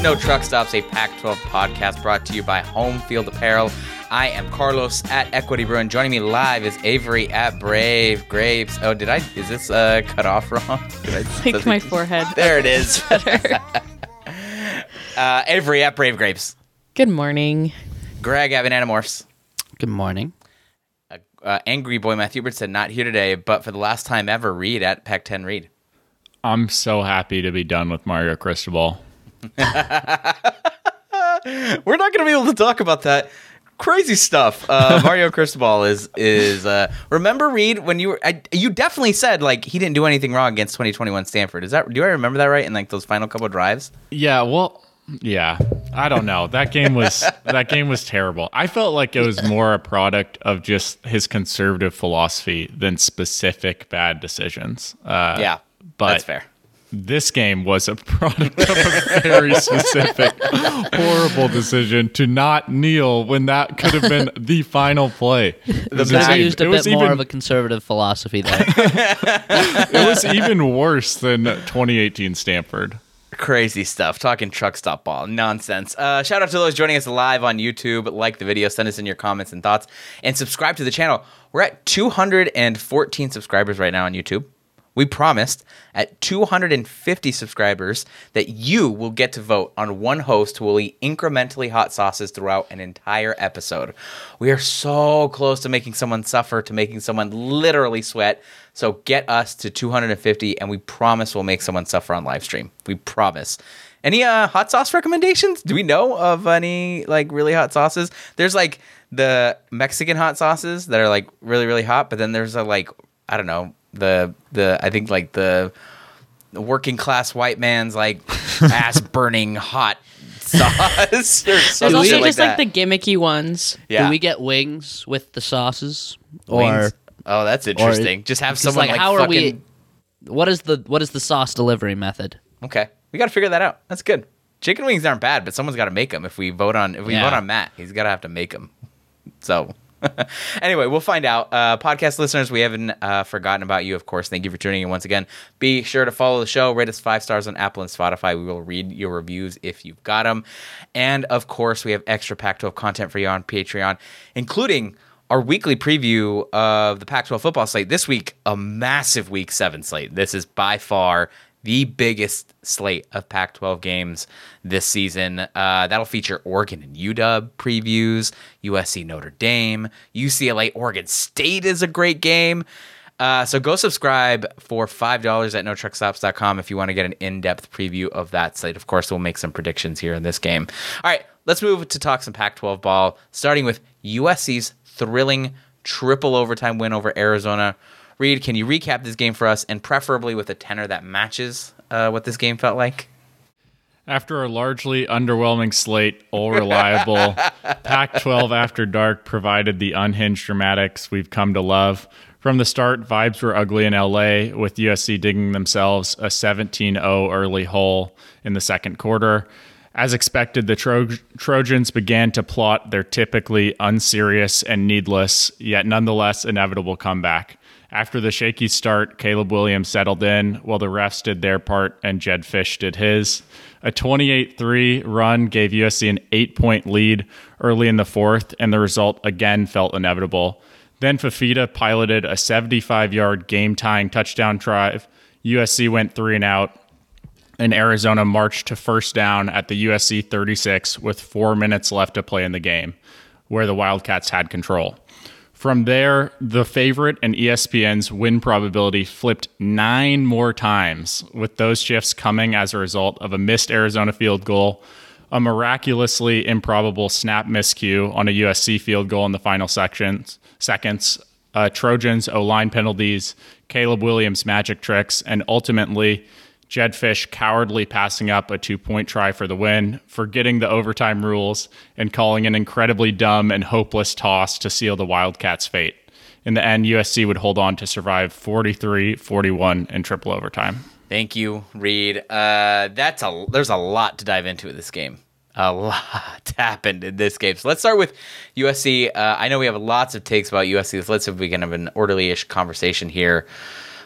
to No Truck Stops, a Pac 12 podcast brought to you by Home Field Apparel. I am Carlos at Equity Bruin. Joining me live is Avery at Brave Grapes. Oh, did I? Is this uh, cut off wrong? Did I, like my forehead. There it is. uh, Avery at Brave Grapes. Good morning. Greg at Bananamorphs. Good morning. Uh, uh, Angry Boy Matthew Said not here today, but for the last time ever, Reed at Pac 10 Reed. I'm so happy to be done with Mario Cristobal. We're not going to be able to talk about that crazy stuff. Uh, Mario Cristobal is is. Uh, remember Reed when you were? I, you definitely said like he didn't do anything wrong against 2021 Stanford. Is that? Do I remember that right? In like those final couple drives. Yeah. Well. Yeah. I don't know. That game was that game was terrible. I felt like it was more a product of just his conservative philosophy than specific bad decisions. Uh, yeah, but that's fair this game was a product of a very specific, horrible decision to not kneel when that could have been the final play. The back, used a bit more even, of a conservative philosophy there. it was even worse than 2018 Stanford. Crazy stuff. Talking truck stop ball. Nonsense. Uh, shout out to those joining us live on YouTube. Like the video, send us in your comments and thoughts, and subscribe to the channel. We're at 214 subscribers right now on YouTube. We promised at 250 subscribers that you will get to vote on one host who will eat incrementally hot sauces throughout an entire episode. We are so close to making someone suffer, to making someone literally sweat. So get us to 250, and we promise we'll make someone suffer on live stream. We promise. Any uh, hot sauce recommendations? Do we know of any like really hot sauces? There's like the Mexican hot sauces that are like really really hot, but then there's a like I don't know the the I think like the, the working class white man's like ass burning hot sauce or something also like just that. like the gimmicky ones. Yeah. Do we get wings with the sauces or? Wings? Oh, that's interesting. Just have someone like, like how fucking... are we? What is the what is the sauce delivery method? Okay, we got to figure that out. That's good. Chicken wings aren't bad, but someone's got to make them. If we vote on if we yeah. vote on Matt, he's got to have to make them. So anyway, we'll find out. Uh, podcast listeners, we haven't uh, forgotten about you, of course. Thank you for tuning in once again. Be sure to follow the show, rate us five stars on Apple and Spotify. We will read your reviews if you've got them. And of course, we have extra Pac 12 content for you on Patreon, including our weekly preview of the Pac 12 football slate. This week, a massive week seven slate. This is by far the biggest slate of Pac 12 games this season. Uh, that'll feature Oregon and UW previews, USC Notre Dame, UCLA Oregon State is a great game. Uh, so go subscribe for $5 at notruckstops.com if you want to get an in depth preview of that slate. Of course, we'll make some predictions here in this game. All right, let's move to talk some Pac 12 ball, starting with USC's thrilling triple overtime win over Arizona. Reed, can you recap this game for us and preferably with a tenor that matches uh, what this game felt like? After a largely underwhelming slate, all reliable, Pac 12 After Dark provided the unhinged dramatics we've come to love. From the start, vibes were ugly in LA, with USC digging themselves a 17 0 early hole in the second quarter. As expected, the Tro- Trojans began to plot their typically unserious and needless, yet nonetheless inevitable comeback. After the shaky start, Caleb Williams settled in while the refs did their part and Jedd Fisch did his. A 28 3 run gave USC an eight point lead early in the fourth, and the result again felt inevitable. Then Fifita piloted a 75 yard game tying touchdown drive. USC went three and out, and Arizona marched to first down at the USC 36 with four minutes left to play in the game, where the Wildcats had control. From there, the favorite and ESPN's win probability flipped nine more times, with those shifts coming as a result of a missed Arizona field goal, a miraculously improbable snap miscue on a USC field goal in the final sections, seconds, uh, Trojans O line penalties, Caleb Williams magic tricks, and ultimately Jedd Fisch cowardly passing up a two point try for the win, forgetting the overtime rules, and calling an incredibly dumb and hopeless toss to seal the Wildcats' fate. In the end, USC would hold on to survive 43 41 in triple overtime. Thank you, Reed. Uh, that's a there's a lot to dive into in this game. A lot happened in this game. So let's start with USC. Uh, I know we have lots of takes about USC. So let's see if we can have an orderly-ish conversation here.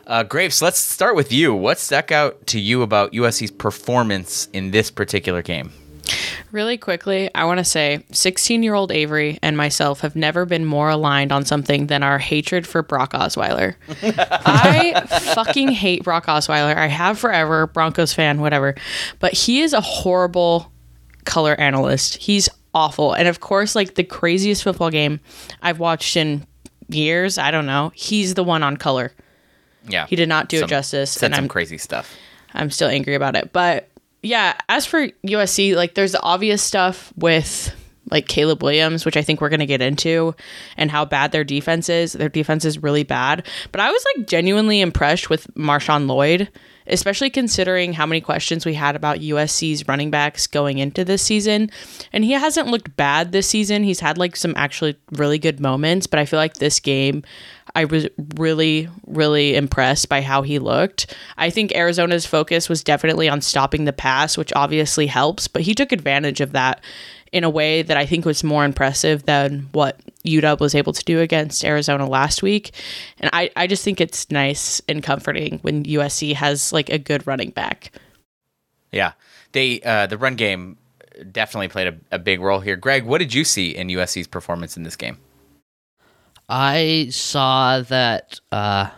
Uh, Grapes, let's start with you. What stuck out to you about USC's performance in this particular game? Really quickly, I want to say 16 year old Avery and myself have never been more aligned on something than our hatred for Brock Osweiler. I fucking hate Brock Osweiler. I have forever, Broncos fan, whatever. But he is a horrible color analyst. He's awful. And of course, like the craziest football game I've watched in years, I don't know, he's the one on color. Yeah. He did not do some, it justice. Said and some I'm, crazy stuff. I'm still angry about it. But yeah, as for USC, like there's the obvious stuff with like Caleb Williams, which I think we're going to get into, and how bad their defense is. Their defense is really bad. But I was like genuinely impressed with Marshawn Lloyd, especially considering how many questions we had about USC's running backs going into this season. And he hasn't looked bad this season. He's had like some actually really good moments, but I feel like this game, I was really, really impressed by how he looked. I think Arizona's focus was definitely on stopping the pass, which obviously helps, but he took advantage of that in a way that I think was more impressive than what UW was able to do against Arizona last week. And I, I just think it's nice and comforting when USC has like a good running back. Yeah. They uh, the run game definitely played a, a big role here. Greg, what did you see in USC's performance in this game? I saw that uh,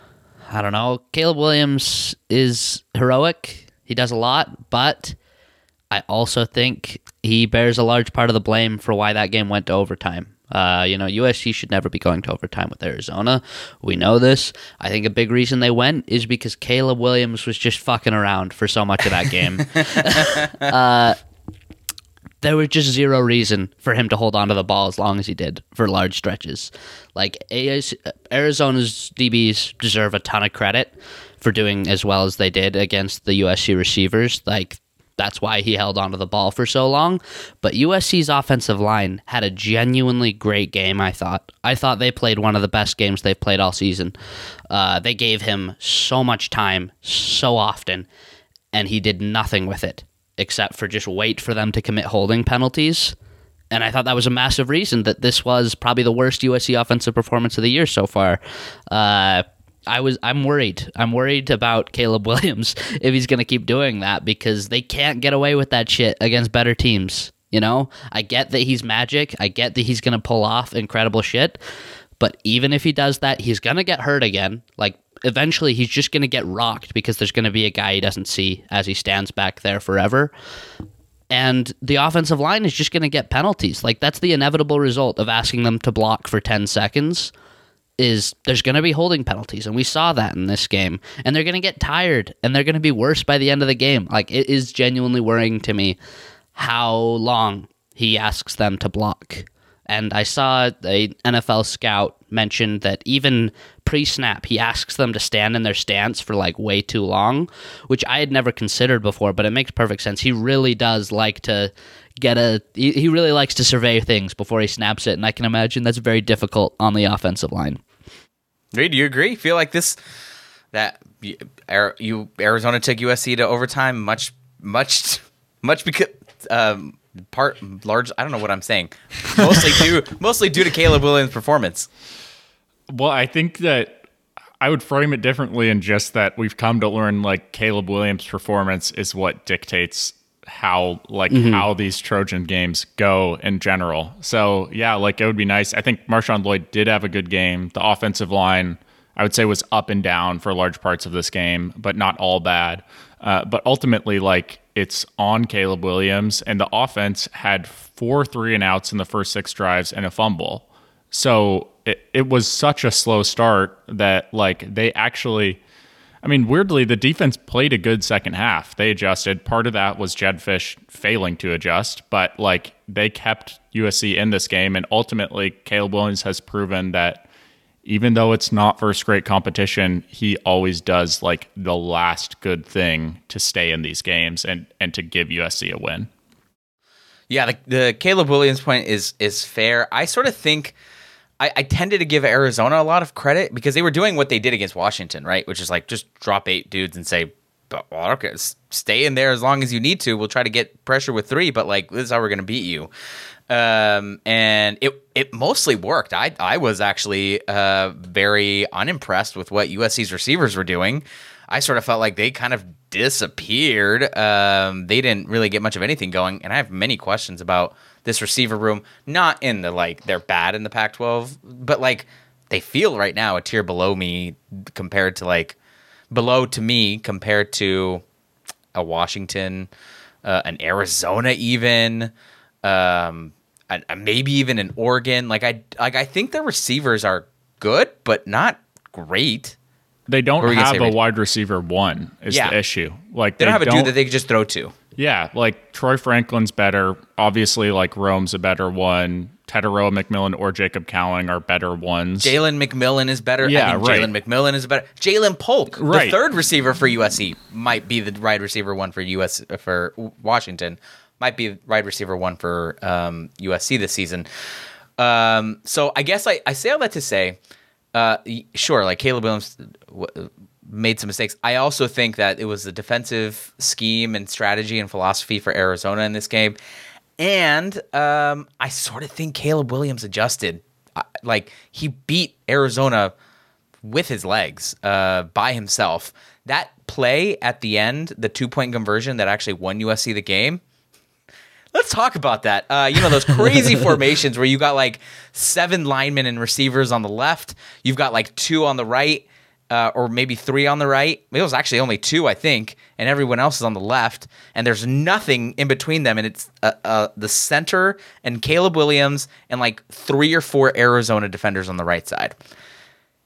I don't know, Caleb Williams is heroic. He does a lot, but I also think he bears a large part of the blame for why that game went to overtime. Uh, you know, USC should never be going to overtime with Arizona. We know this. I think a big reason they went is because Caleb Williams was just fucking around for so much of that game. uh, there was just zero reason for him to hold on to the ball as long as he did for large stretches. Like Arizona's DBs deserve a ton of credit for doing as well as they did against the USC receivers. Like that's why he held onto the ball for so long. But USC's offensive line had a genuinely great game, I thought. I thought they played one of the best games they've played all season. Uh, they gave him so much time so often, and he did nothing with it except for just wait for them to commit holding penalties. And I thought that was a massive reason that this was probably the worst USC offensive performance of the year so far. Uh, I was I'm worried. I'm worried about Caleb Williams if he's going to keep doing that because they can't get away with that shit against better teams. You know, I get that he's magic. I get that he's going to pull off incredible shit. But even if he does that, he's going to get hurt again. Like eventually he's just going to get rocked because there's going to be a guy he doesn't see as he stands back there forever. And the offensive line is just going to get penalties. Like that's the inevitable result of asking them to block for 10 seconds is there's going to be holding penalties and we saw that in this game and they're going to get tired and they're going to be worse by the end of the game. Like it is genuinely worrying to me how long he asks them to block. And I saw a NFL scout mention that even pre-snap, he asks them to stand in their stance for like way too long, which I had never considered before, but it makes perfect sense. He really does like to get a he, really likes to survey things before he snaps it, and I can imagine that's very difficult on the offensive line. Reed, do you agree? Feel like this that you Arizona took USC to overtime much much much because um, part large I don't know what I'm saying. Mostly due mostly due to Caleb Williams' performance. Well, I think that I would frame it differently in just that we've come to learn like Caleb Williams' performance is what dictates how like mm-hmm. how these Trojan games go in general. So yeah, like it would be nice. I think Marshawn Lloyd did have a good game. The offensive line, I would say, was up and down for large parts of this game, but not all bad. Uh, but ultimately, like it's on Caleb Williams, and the offense had four three and outs in the first six drives and a fumble. So it, it was such a slow start that like they actually I mean, weirdly, the defense played a good second half. They adjusted. Part of that was Jedd Fisch failing to adjust, but like they kept USC in this game, and ultimately, Caleb Williams has proven that even though it's not first great competition, he always does like the last good thing to stay in these games and and to give USC a win. Yeah, the, the Caleb Williams point is is fair. I sort of think I, I, tended to give Arizona a lot of credit because they were doing what they did against Washington, right? Which is like just drop eight dudes and say, well, okay, stay in there as long as you need to. We'll try to get pressure with three, but like this is how we're going to beat you. Um, and it it mostly worked. I I was actually uh, very unimpressed with what USC's receivers were doing. I sort of felt like they kind of disappeared. Um, they didn't really get much of anything going, and I have many questions about this receiver room. Not in the like they're bad in the Pac-12, but like they feel right now a tier below me compared to like below to me compared to a Washington, uh, an Arizona, even. Um, and maybe even an Oregon. Like I like I think the receivers are good, but not great. They don't What were you gonna have a wide receiver one is Yeah. the issue. Like They don't have a dude that they could just throw to. Yeah, like Troy Franklin's better. Obviously, like Rome's a better one. Tetairoa McMillan or Jacob Cowing are better ones. Jalen McMillan is better. Yeah, I think right. Jalen McMillan is better. Ja'Lynn Polk, Right. the third receiver for USC, might be the wide receiver one for US for Washington. Might be wide receiver one for um, USC this season. Um, so I guess I, I say all that to say, uh, sure, like Caleb Williams made some mistakes. I also think that it was the defensive scheme and strategy and philosophy for Arizona in this game. And um, I sort of think Caleb Williams adjusted. I- Like he beat Arizona with his legs uh, by himself. That play at the end, the two point conversion that actually won USC the game. Let's talk about that. Uh, you know those crazy formations where you got like seven linemen and receivers on the left. You've got like two on the right, uh, or maybe three on the right. It was actually only two, I think, and everyone else is on the left. And there's nothing in between them, and it's uh, uh, the center and Caleb Williams and like three or four Arizona defenders on the right side.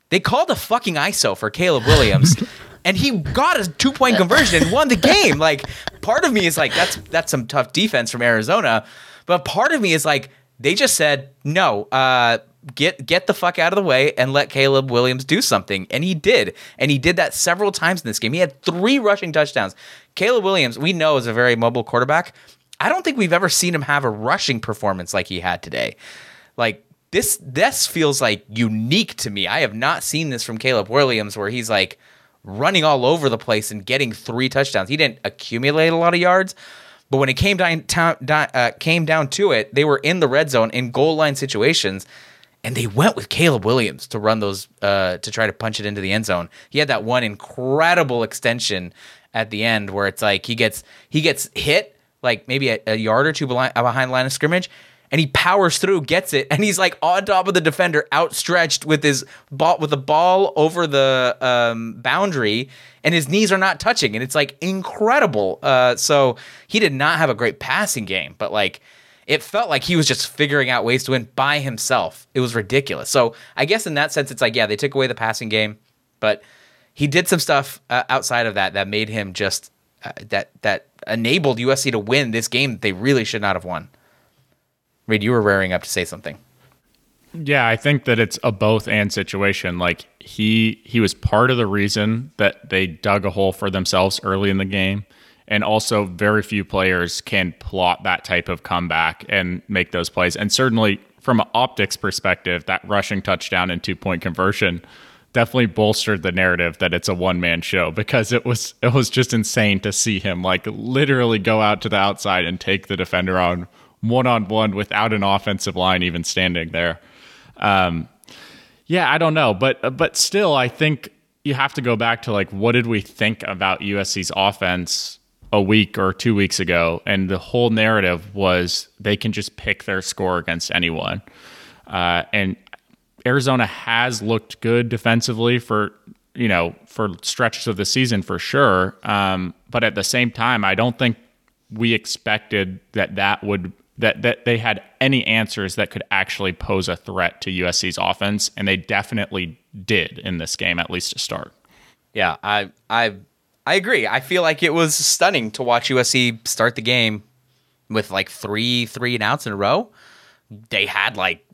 They called a fucking ISO for Caleb Williams, and he got a two point conversion and won the game. Like, part of me is like, that's that's some tough defense from Arizona, but part of me is like, they just said no. Uh, get get the fuck out of the way and let Caleb Williams do something, and he did, and he did that several times in this game. He had three rushing touchdowns. Caleb Williams, we know, is a very mobile quarterback. I don't think we've ever seen him have a rushing performance like he had today. Like this this feels like unique to me. I have not seen this from Caleb Williams where he's like running all over the place and getting three touchdowns. He didn't accumulate a lot of yards, but when it came down, down uh, came down to it, they were in the red zone in goal line situations. And they went with Caleb Williams to run those uh, to try to punch it into the end zone. He had that one incredible extension at the end where it's like he gets he gets hit like maybe a, a yard or two behind, behind the line of scrimmage, and he powers through, gets it, and he's like on top of the defender, outstretched with his ball with the ball over the um, boundary, and his knees are not touching, and it's like incredible. Uh, so he did not have a great passing game, but like it felt like he was just figuring out ways to win by himself. It was ridiculous. So I guess in that sense, it's like yeah, they took away the passing game, but he did some stuff uh, outside of that that made him just uh, that that enabled USC to win this game that they really should not have won. Reed, you were raring up to say something. Yeah, I think that it's a both and situation. Like he he was part of the reason that they dug a hole for themselves early in the game. And also very few players can plot that type of comeback and make those plays. And certainly from an optics perspective, that rushing touchdown and two point conversion definitely bolstered the narrative that it's a one man show because it was it was just insane to see him like literally go out to the outside and take the defender on one on one without an offensive line even standing there. Um, yeah, I don't know, but but still, I think you have to go back to like what did we think about USC's offense a week or two weeks ago, and the whole narrative was they can just pick their score against anyone, uh, and Arizona has looked good defensively for you know for stretches of the season for sure, um, but at the same time, I don't think we expected that that would that that they had any answers that could actually pose a threat to USC's offense, and they definitely did in this game, at least to start. Yeah, I I I agree. I feel like it was stunning to watch USC start the game with like three three and outs in a row. They had like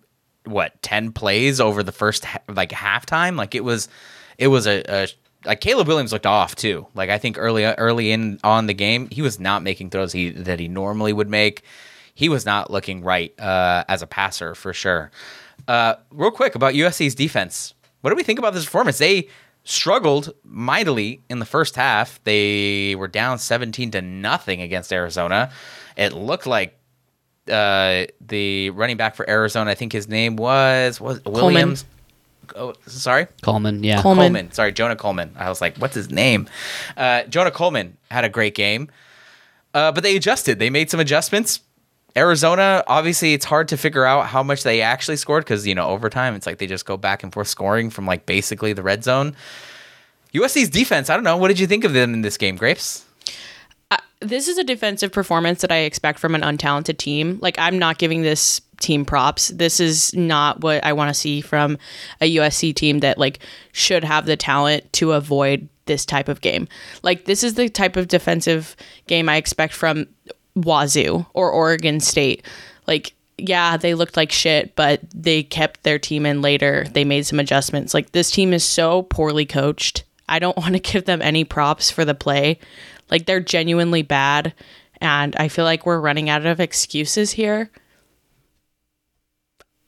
what ten plays over the first like halftime. Like it was it was a, a like Caleb Williams looked off too. Like I think early early in on the game, he was not making throws he that he normally would make. He was not looking right uh, as a passer for sure. Uh, real quick about USC's defense. What do we think about this performance? They struggled mightily in the first half. They were down 17 to nothing against Arizona. It looked like uh, the running back for Arizona, I think his name was was Williams. oh, sorry, Coleman, yeah. Coleman. Coleman. Sorry, Jonah Coleman. I was like, what's his name? Uh, Jonah Coleman had a great game, uh, but they adjusted. They made some adjustments. Arizona, obviously, it's hard to figure out how much they actually scored because you know overtime, it's like they just go back and forth scoring from like basically the red zone. USC's defense, I don't know. What did you think of them in this game, Grapes? Uh, this is a defensive performance that I expect from an untalented team. Like I'm not giving this team props. This is not what I want to see from a USC team that like should have the talent to avoid this type of game. Like this is the type of defensive game I expect from Wazoo or Oregon State. Like yeah, they looked like shit, but they kept their team in later. They made some adjustments. Like this team is so poorly coached. I don't want to give them any props for the play. Like they're genuinely bad, and I feel like we're running out of excuses here.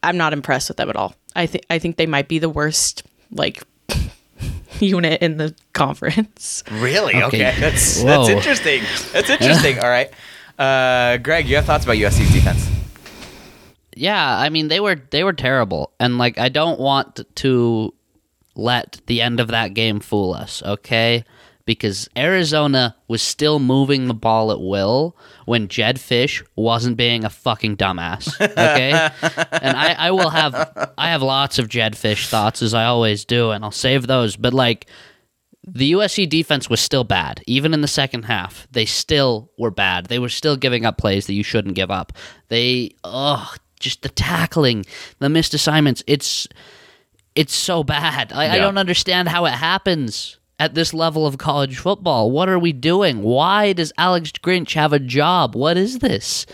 I'm not impressed with them at all. I think I think they might be the worst like unit in the conference. Really? Okay, Okay. that's Whoa. that's interesting. That's interesting. All right, uh, Greg, you have thoughts about USC's defense? Yeah, I mean they were they were terrible, and like I don't want to let the end of that game fool us, okay? Because Arizona was still moving the ball at will when Jedd Fisch wasn't being a fucking dumbass, okay? and I, I will have I have lots of Jedd Fisch thoughts as I always do, and I'll save those. But like the USC defense was still bad. Even in the second half, they still were bad. They were still giving up plays that you shouldn't give up. They, oh, just the tackling, the missed assignments. It's, it's so bad. I, I don't understand how it happens at this level of college football. What are we doing? Why does Alex Grinch have a job? What is this?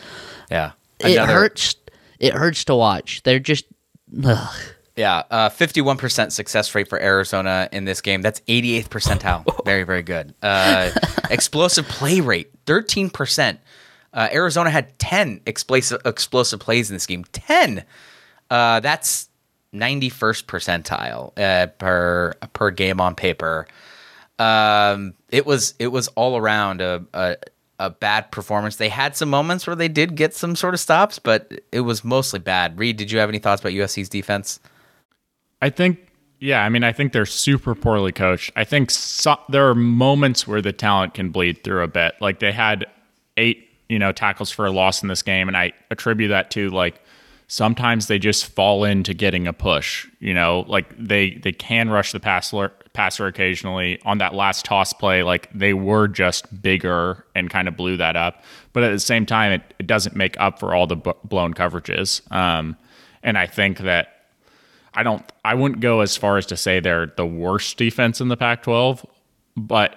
Yeah, It hurts. It hurts to watch. They're just. Ugh. Yeah, uh, 51% success rate for Arizona in this game. That's 88th percentile. very, very good. Uh, explosive play rate, 13%. Uh, Arizona had 10 explosive, explosive plays in this game. 10. Uh, that's 91st percentile uh, per per game on paper. Um, it was it was all around a, a a bad performance. They had some moments where they did get some sort of stops, but it was mostly bad. Reed, did you have any thoughts about USC's defense? I think, yeah, I mean, I think they're super poorly coached. I think so, there are moments where the talent can bleed through a bit. Like they had eight, you know, tackles for a loss in this game, and I attribute that to like sometimes they just fall into getting a push. You know, like they they can rush the passer passer occasionally on that last toss play. Like they were just bigger and kind of blew that up, but at the same time, it, it doesn't make up for all the blown coverages. Um, and I think that I don't I wouldn't go as far as to say they're the worst defense in the Pac-12, but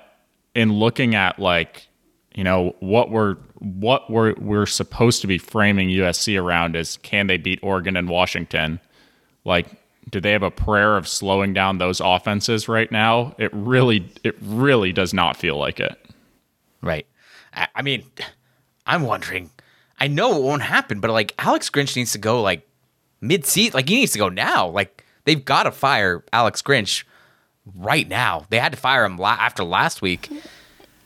in looking at like you know what we're what we're we're supposed to be framing USC around is can they beat Oregon and Washington? Like do they have a prayer of slowing down those offenses right now? It really it really does not feel like it. Right. I, I mean, I'm wondering. I know it won't happen, but like Alex Grinch needs to go like mid season. Like he needs to go now. Like they've got to fire Alex Grinch right now. They had to fire him la- after last week.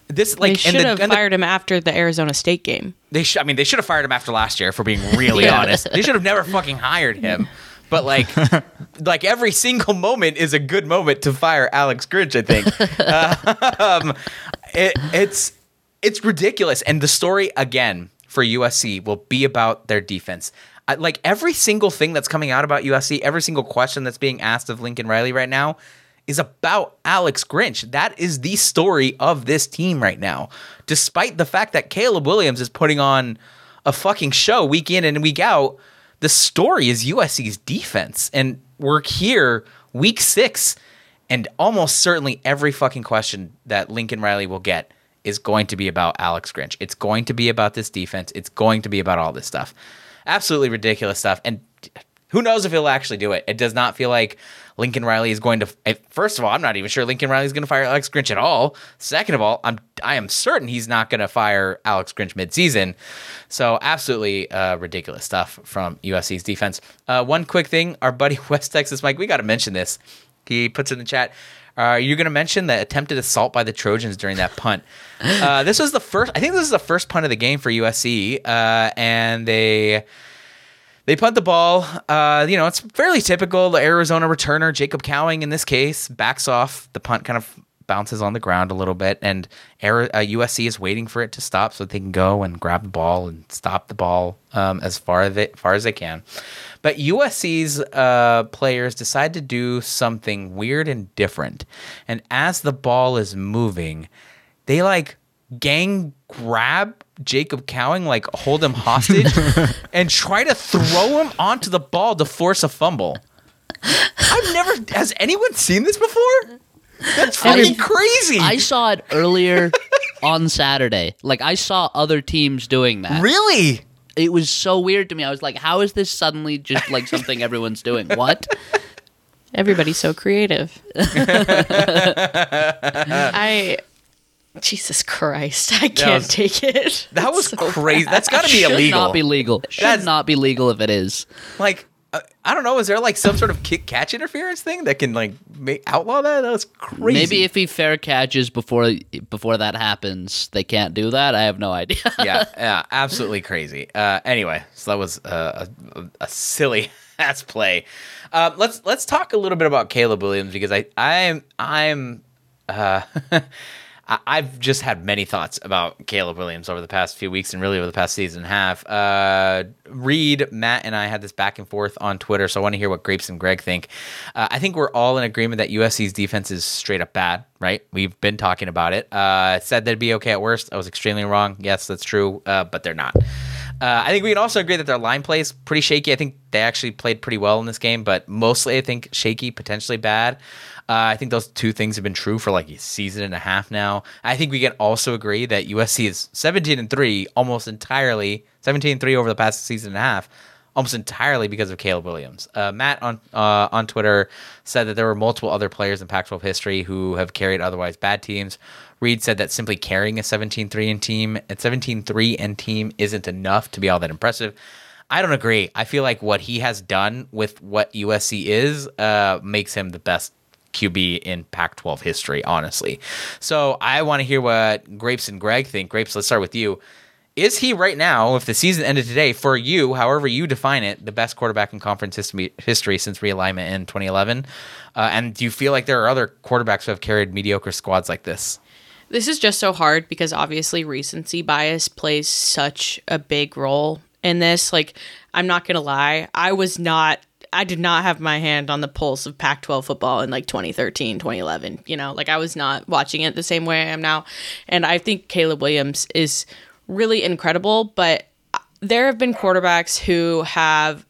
This like they should the, have and the- fired him after the Arizona State game. they sh- I mean, they should have fired him after last year. For being really Yeah. honest, they should have never fucking hired him. But like, like every single moment is a good moment to fire Alex Grinch. I think um, it, it's it's ridiculous, and the story again for USC will be about their defense. I, like every single thing that's coming out about USC, every single question that's being asked of Lincoln Riley right now is about Alex Grinch. That is the story of this team right now. Despite the fact that Caleb Williams is putting on a fucking show week in and week out, the story is USC's defense. And we're here week six, and almost certainly every fucking question that Lincoln Riley will get is going to be about Alex Grinch. It's going to be about this defense. It's going to be about all this stuff. Absolutely ridiculous stuff. And who knows if he'll actually do it? It does not feel like Lincoln Riley is going to. eh, First of all, I'm not even sure Lincoln Riley is going to fire Alex Grinch at all. Second of all, I'm I am certain he's not going to fire Alex Grinch midseason. So absolutely uh, ridiculous stuff from USC's defense. Uh, one quick thing, our buddy West Texas Mike, we got to mention this. He puts in the chat. Are you going to mention the attempted assault by the Trojans during that punt? Uh, this was the first. I think this is the first punt of the game for USC, uh, and they They punt the ball. Uh, you know, it's fairly typical. The Arizona returner, Jacob Cowing, in this case, backs off. The punt kind of bounces on the ground a little bit, and Air, uh, USC is waiting for it to stop so they can go and grab the ball and stop the ball um, as far as, far as they can. But USC's uh, players decide to do something weird and different. And as the ball is moving, they like gang grab Jacob Cowing, like hold him hostage, and try to throw him onto the ball to force a fumble. I've never. Has anyone seen this before? That's fucking crazy. I saw it earlier on Saturday. Like I saw other teams doing that. really? It was so weird to me. I was like, how is this suddenly just like something everyone's doing? What? Everybody's so creative. I Jesus Christ, I can't was- take it. That was So crazy. bad. That's got to be Should illegal. not be legal. Should That's- not be legal if it is. like I don't know. Is there like some sort of kick catch interference thing that can like make outlaw that? That's crazy. Maybe if he fair catches before before that happens, they can't do that. I have no idea. yeah, yeah, absolutely crazy. Uh, anyway, so that was uh, a, a silly ass play. Uh, let's let's talk a little bit about Caleb Williams because I I'm I'm uh, I've just had many thoughts about Caleb Williams over the past few weeks and really over the past season and a half. Uh, Reed, Matt, and I had this back and forth on Twitter, so I want to hear what Grapes and Greg think. Uh, I think we're all in agreement that USC's defense is straight up bad, right? We've been talking about it. Uh, said they'd be okay at worst. I was extremely wrong. Yes, that's true, uh, but they're not. Uh, I think we can also agree that their line play is pretty shaky. I think they actually played pretty well in this game, but mostly I think shaky, potentially bad. Uh, I think those two things have been true for like a season and a half now. I think we can also agree that USC is 17 and 3 almost entirely, 17 and 3 over the past season and a half, almost entirely because of Caleb Williams. Uh, Matt on uh, on Twitter said that there were multiple other players in Pac-12 history who have carried otherwise bad teams. Reed said that simply carrying a 17-3 and team at 17-3 and team isn't enough to be all that impressive. I don't agree. I feel like what he has done with what USC is uh, makes him the best QB in Pac 12 history, honestly. So I want to hear what Grapes and Greg think. Grapes, let's start with you. Is he right now, if the season ended today, for you, however you define it, the best quarterback in conference history, history since realignment in 2011? Uh, and do you feel like there are other quarterbacks who have carried mediocre squads like this? This is just so hard because obviously recency bias plays such a big role in this. Like, I'm not going to lie, I was not. I did not have my hand on the pulse of Pac 12 football in like 2013, 2011. You know, like I was not watching it the same way I am now. And I think Caleb Williams is really incredible, but uh, there have been quarterbacks who have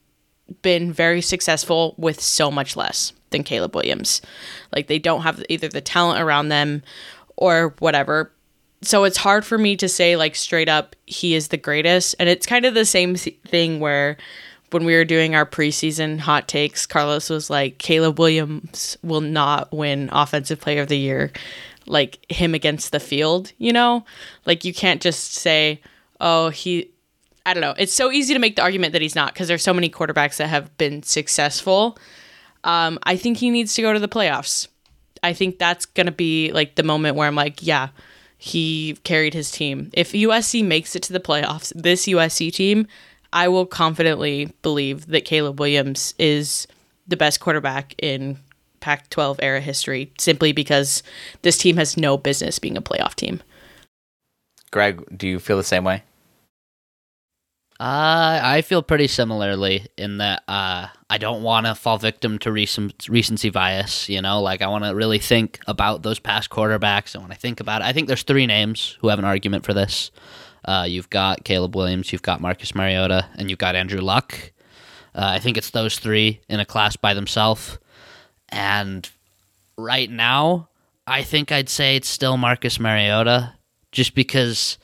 been very successful with so much less than Caleb Williams. Like they don't have either the talent around them or whatever. So it's hard for me to say like straight up he is the greatest. And it's kind of the same thing where when we were doing our preseason hot takes, Carlos was like Caleb Williams will not win offensive player of the year like him against the field, you know? Like you can't just say, "Oh, he I don't know. It's so easy to make the argument that he's not because there's so many quarterbacks that have been successful. Um, I think he needs to go to the playoffs. I think that's going to be like the moment where I'm like, yeah, he carried his team. If USC makes it to the playoffs, this USC team, I will confidently believe that Caleb Williams is the best quarterback in Pac 12 era history simply because this team has no business being a playoff team. Greg, do you feel the same way? Uh, I feel pretty similarly in that uh, I don't want to fall victim to recent, recency bias. You know, like I want to really think about those past quarterbacks. And when I think about it, I think there's three names who have an argument for this. Uh, you've got Caleb Williams, you've got Marcus Mariota, and you've got Andrew Luck. Uh, I think it's those three in a class by themselves. And right now, I think I'd say it's still Marcus Mariota, just because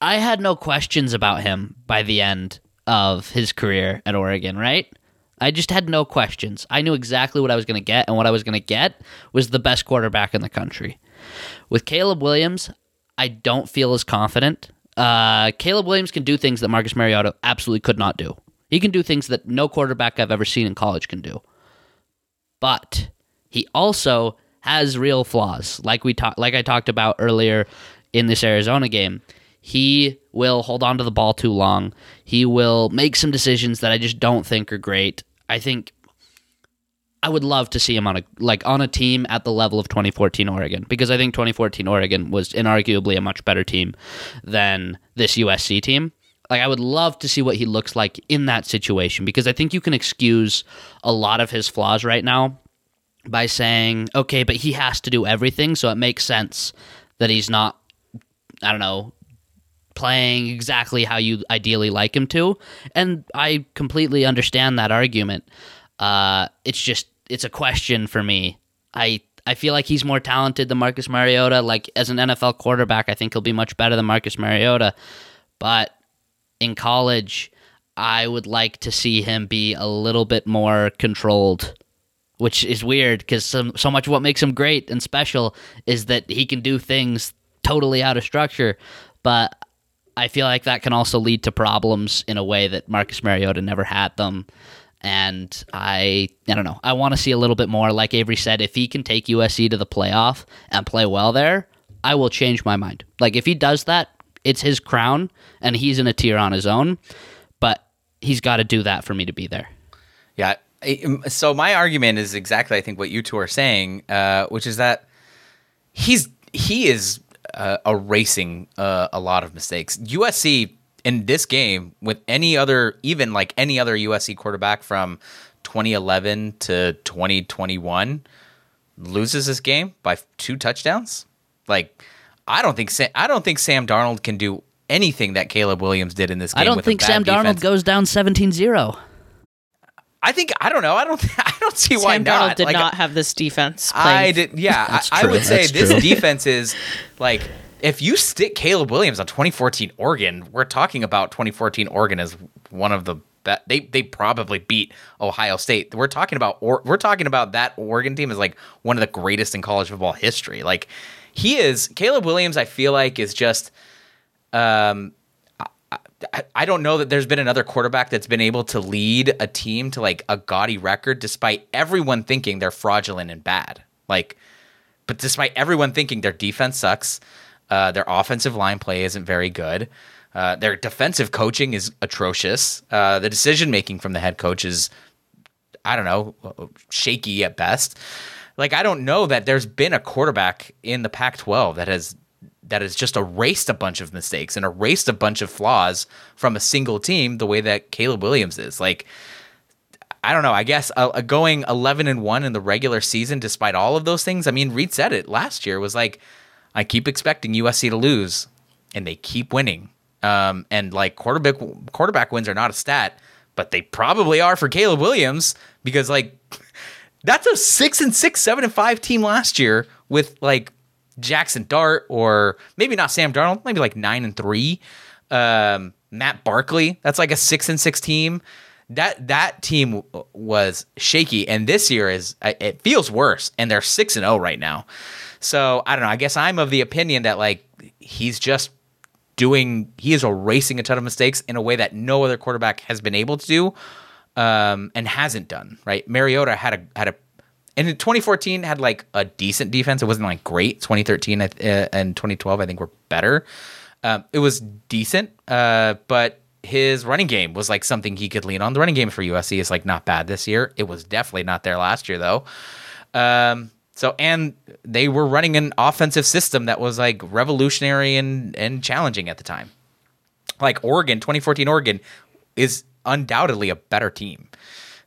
I had no questions about him by the end of his career at Oregon, right? I just had no questions. I knew exactly what I was going to get, and what I was going to get was the best quarterback in the country. With Caleb Williams, I don't feel as confident. Uh, Caleb Williams can do things that Marcus Mariota absolutely could not do. He can do things that no quarterback I've ever seen in college can do. But he also has real flaws, like we talked, like I talked about earlier in this Arizona game. he will hold on to the ball too long. He will make some decisions that I just don't think are great. I think I would love to see him on a like on a team at the level of 2014 Oregon because I think 2014 Oregon was inarguably a much better team than this USC team. Like I would love to see what he looks like in that situation because I think you can excuse a lot of his flaws right now by saying, "Okay, but he has to do everything, so it makes sense that he's not I don't know, playing exactly how you ideally like him to." And I completely understand that argument. Uh, it's just it's a question for me. I I feel like he's more talented than Marcus Mariota. Like as an NFL quarterback, I think he'll be much better than Marcus Mariota. But in college, I would like to see him be a little bit more controlled, which is weird because so, so much of what makes him great and special is that he can do things totally out of structure. But I feel like that can also lead to problems in a way that Marcus Mariota never had them and I I don't know. I want to see a little bit more. Like Avery said, if he can take USC to the playoff and play well there, I will change my mind. Like if he does that, it's his crown, and he's in a tier on his own. But he's got to do that for me to be there. Yeah. Um, so my argument is exactly I think what you two are saying, uh, which is that he's he is uh, erasing uh, a lot of mistakes. USC in this game with any other, even like any other USC quarterback from 2011 to 2021 loses this game by two touchdowns. Like, I don't think Sam, I don't think Sam Darnold can do anything that Caleb Williams did in this game. I don't think Sam defense. Darnold goes down 17-0. I think I don't know. I don't. I don't see Sam why Darnold not. did like, not have this defense. I did. Yeah, I, I would say That's this true. defense is like if you stick Caleb Williams on 2014 Oregon, we're talking about 2014 Oregon as one of the best. They they probably beat Ohio State. We're talking about or we're talking about that Oregon team is like one of the greatest in college football history. Like he is Caleb Williams. I feel like is just um. I, don't know that there's been another quarterback that's been able to lead a team to like a gaudy record despite everyone thinking they're fraudulent and bad. Like, but despite everyone thinking their defense sucks, uh, their offensive line play isn't very good. Uh, their defensive coaching is atrocious. Uh, the decision making from the head coach is, I don't know, shaky at best. Like I don't know that there's been a quarterback in the Pac-12 that has that has just erased a bunch of mistakes and erased a bunch of flaws from a single team the way that Caleb Williams is. Like I don't know. I guess uh, going 11 and 1 in the regular season despite all of those things. I mean, Reed said it last year was like I keep expecting USC to lose and they keep winning. Um, and like quarterback quarterback wins are not a stat, but they probably are for Caleb Williams because like that's a 6 and 6, 7 and 5 team last year with like Jaxson Dart or maybe not Sam Darnold, maybe like 9 and 3. Um, Matt Barkley, that's like a 6 and 6 team that that team was shaky and this year is it feels worse and they're 6 and 0 right now. So, I don't know, I guess I'm of the opinion that like he's just doing he is erasing a ton of mistakes in a way that no other quarterback has been able to do um, and hasn't done, right? Mariota had a had a and in 2014 had like a decent defense. It wasn't like great. 2013 uh, and 2012 I think were better. Um, it was decent, uh, but his running game was like something he could lean on. The running game for USC is like not bad this year. It was definitely not there last year though. Um, so and they were running an offensive system that was like revolutionary and and challenging at the time. Like Oregon, 2014 Oregon is undoubtedly a better team.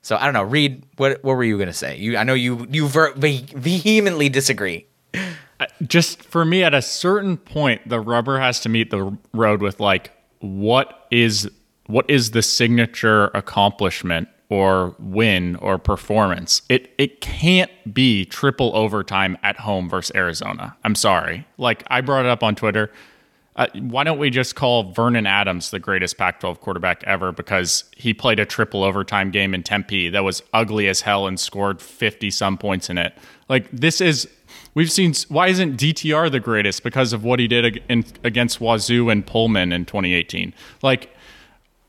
So I don't know, Reed. What what were you gonna say? You I know you you ver- ve- vehemently disagree. Uh, just for me at a certain point the rubber has to meet the road with like what is what is the signature accomplishment or win or performance it it can't be triple overtime at home versus Arizona i'm sorry like i brought it up on twitter uh, why don't we just call Vernon Adams the greatest Pac 12 quarterback ever because he played a triple overtime game in Tempe that was ugly as hell and scored 50 some points in it? Like, this is, we've seen, why isn't DTR the greatest? Because of what he did in, against Wazoo and Pullman in 2018. Like,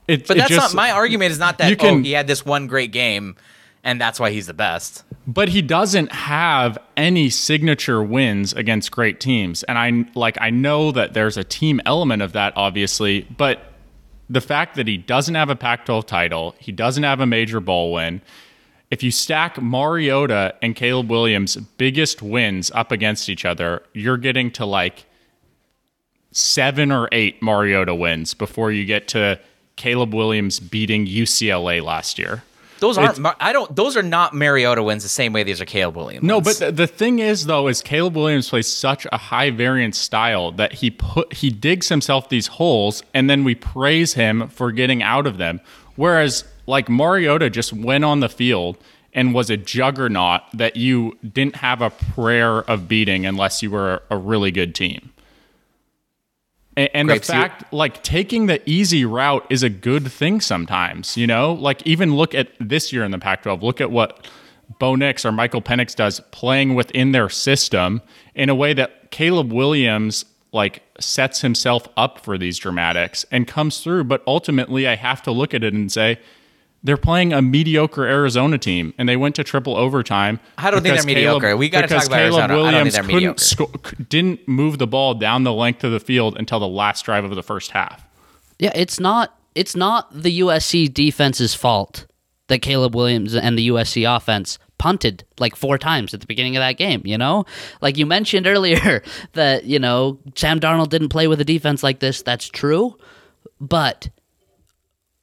it, But it that's just, not my argument. Is not that you can- oh he had this one great game, and that's why he's the best. But he doesn't have any signature wins against great teams. And I like I know that there's a team element of that obviously, but the fact that he doesn't have a Pac-12 title, he doesn't have a major bowl win. If you stack Mariota and Caleb Williams' biggest wins up against each other, you're getting to like seven or eight Mariota wins before you get to Caleb Williams beating UCLA last year. Those aren't. I don't. Those are not Mariota wins the same way these are Caleb Williams. No, but the, the thing is though, is Caleb Williams plays such a high variance style that he put he digs himself these holes, and then we praise him for getting out of them. Whereas like Mariota just went on the field and was a juggernaut that you didn't have a prayer of beating unless you were a really good team. And, and the fact, like taking the easy route is a good thing sometimes, you know? Like even look at this year in the Pac 12, look at what Bo Nix or Michael Penix does playing within their system in a way that Caleb Williams like sets himself up for these dramatics and comes through. But ultimately, I have to look at it and say, they're playing a mediocre Arizona team, and they went to triple overtime. I don't think because they're mediocre. We gotta because talk about Arizona. I don't think they're couldn't mediocre. sco- didn't move the ball down the length of the field until the last drive of the first half. Yeah, it's not it's not the USC defense's fault that Caleb Williams and the USC offense punted like four times at the beginning of that game, you know? Like you mentioned earlier that, you know, Sam Darnold didn't play with a defense like this. That's true. But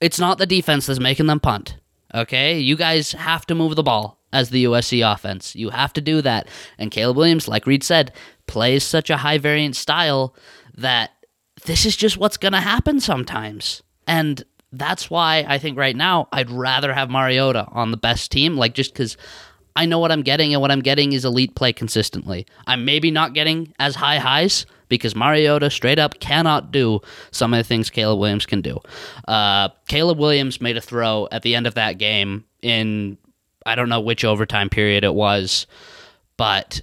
it's not the defense that's making them punt. Okay? You guys have to move the ball as the USC offense. You have to do that. And Caleb Williams, like Reed said, plays such a high variant style that this is just what's going to happen sometimes. And that's why I think right now I'd rather have Mariota on the best team, like just because I know what I'm getting, and what I'm getting is elite play consistently. I'm maybe not getting as high highs because Mariota straight up cannot do some of the things Caleb Williams can do. Uh, Caleb Williams made a throw at the end of that game in I don't know which overtime period it was, but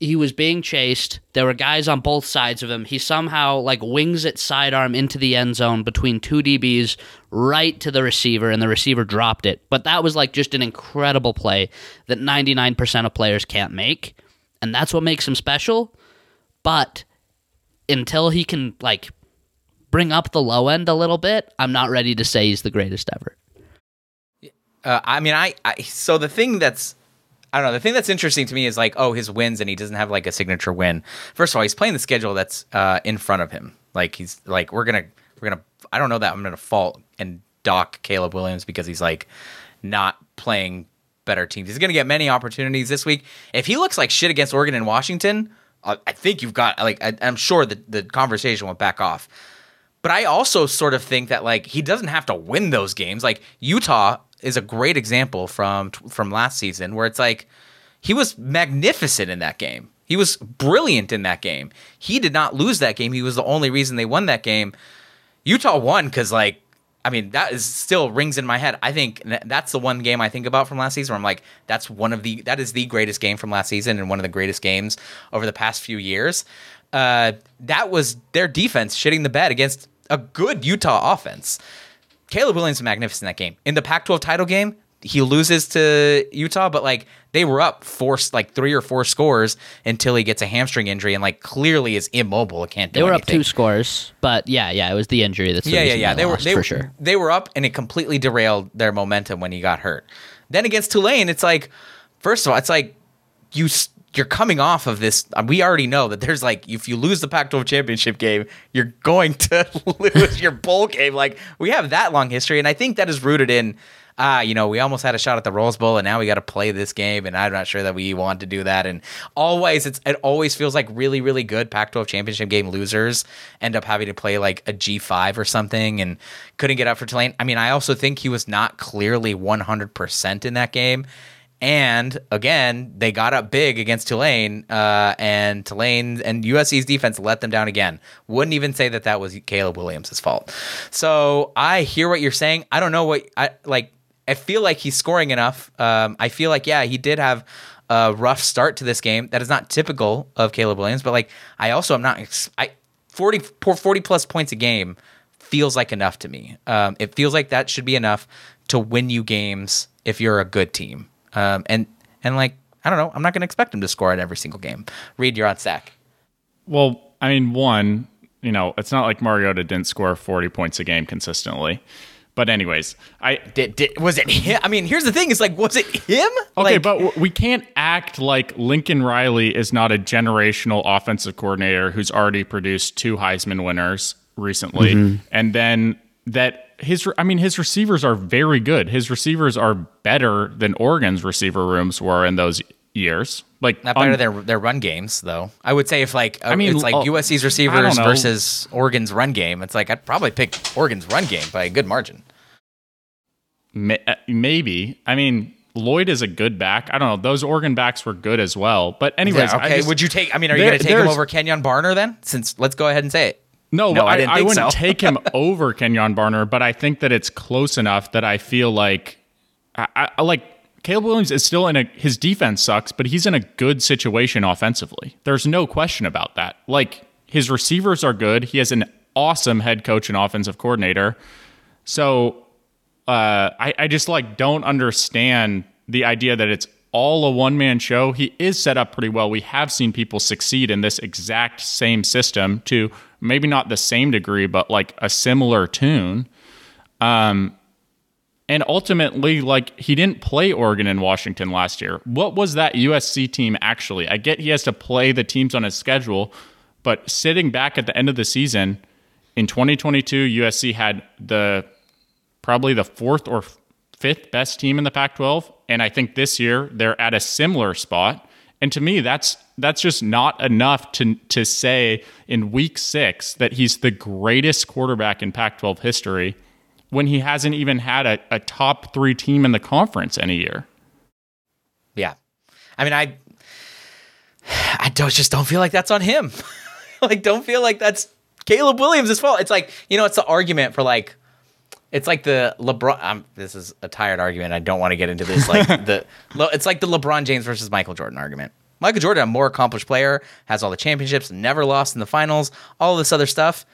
he was being chased. There were guys on both sides of him. He somehow like wings it sidearm into the end zone between two DBs right to the receiver and the receiver dropped it. But that was like just an incredible play that 99% of players can't make. And that's what makes him special. But until he can like bring up the low end a little bit, I'm not ready to say he's the greatest ever. Uh, I mean, I, I so the thing that's I don't know. The thing that's interesting to me is like, oh, his wins, and he doesn't have like a signature win. First of all, he's playing the schedule that's uh, in front of him. Like he's like, we're gonna, we're gonna. I don't know that I'm gonna fault and dock Caleb Williams because he's like not playing better teams. He's gonna get many opportunities this week. If he looks like shit against Oregon and Washington, I think you've got like I, I'm sure that the conversation went back off. But I also sort of think that like he doesn't have to win those games. Like Utah is a great example from from last season where it's like he was magnificent in that game. He was brilliant in that game. He did not lose that game. He was the only reason they won that game. Utah won cuz like I mean that is still rings in my head. I think that's the one game I think about from last season where I'm like that's one of the that is the greatest game from last season and one of the greatest games over the past few years. Uh, that was their defense shitting the bed against a good Utah offense. Caleb Williams is magnificent in that game. In the Pac-12 title game, he loses to Utah, but like they were up four, like three or four scores until he gets a hamstring injury and like clearly is immobile. It can't do They were anything. up two scores, but yeah, yeah, it was the injury that's the Yeah, yeah, yeah. They were they for were sure. They were up and it completely derailed their momentum when he got hurt. Then against Tulane, it's like first of all, it's like you you're coming off of this. uh, We already know that there's like if you lose the Pac-12 championship game, you're going to lose your bowl game. Like we have that long history, and I think that is rooted in. Ah, you know, we almost had a shot at the Rose Bowl, and now we got to play this game, and I'm not sure that we want to do that. And always, it's it always feels like really, really good Pac-12 championship game losers end up having to play like a G5 or something, and couldn't get up for Tulane. I mean, I also think he was not clearly 100 percent in that game. And again, they got up big against Tulane, uh, and Tulane and USC's defense let them down again. Wouldn't even say that that was Caleb Williams' fault. So I hear what you're saying. I don't know what I like. I feel like he's scoring enough. Um, I feel like yeah, he did have a rough start to this game. That is not typical of Caleb Williams, but like I also am not. I 40, 40 plus points a game feels like enough to me. Um, it feels like that should be enough to win you games if you're a good team. Um, and and like I don't know, I'm not going to expect him to score in every single game. Reed, you're on stack. Well, I mean, one, you know, it's not like Mariota didn't score 40 points a game consistently. But anyways, I did, did was it him? I mean, here's the thing: is like, was it him? Okay, like, but we can't act like Lincoln Riley is not a generational offensive coordinator who's already produced two Heisman winners recently, mm-hmm. and then that his I mean his receivers are very good. His receivers are better than Oregon's receiver rooms were in those years. Like not better than their run games though. I would say if like I mean it's like uh, USC's receivers versus Oregon's run game, it's like I'd probably pick Oregon's run game by a good margin. Uh, maybe. I mean, Lloyd is a good back. I don't know. Those Oregon backs were good as well. But anyways, yeah, okay. Just, would you take? I mean, are you going to take him over Kenjon Barner then? Since let's go ahead and say it. No, no I, I, I, wouldn't so. take him over Kenjon Barner, but I think that it's close enough that I feel like I, I like Caleb Williams is still in a his defense sucks, but he's in a good situation offensively. There's no question about that. Like his receivers are good. He has an awesome head coach and offensive coordinator. So uh, I, I just like don't understand the idea that it's all a one man show. He is set up pretty well. We have seen people succeed in this exact same system to maybe not the same degree, but like a similar tune. Um, and ultimately, like he didn't play Oregon and Washington last year. What was that USC team actually? I get he has to play the teams on his schedule, but sitting back at the end of the season in 2022, USC had the probably the fourth or fifth best team in the Pac 12. And I think this year they're at a similar spot. And to me, that's that's just not enough to to say in week six that he's the greatest quarterback in Pac 12 history when he hasn't even had a, a top three team in the conference in a year. Yeah. I mean, I I don't just don't feel like that's on him. like, don't feel like that's Caleb Williams' fault. It's like, you know, it's the argument for like it's like the LeBron. This is a tired argument. I don't want to get into this. Like the, it's like the LeBron James versus Michael Jordan argument. Michael Jordan, a more accomplished player, has all the championships, never lost in the finals, all this other stuff.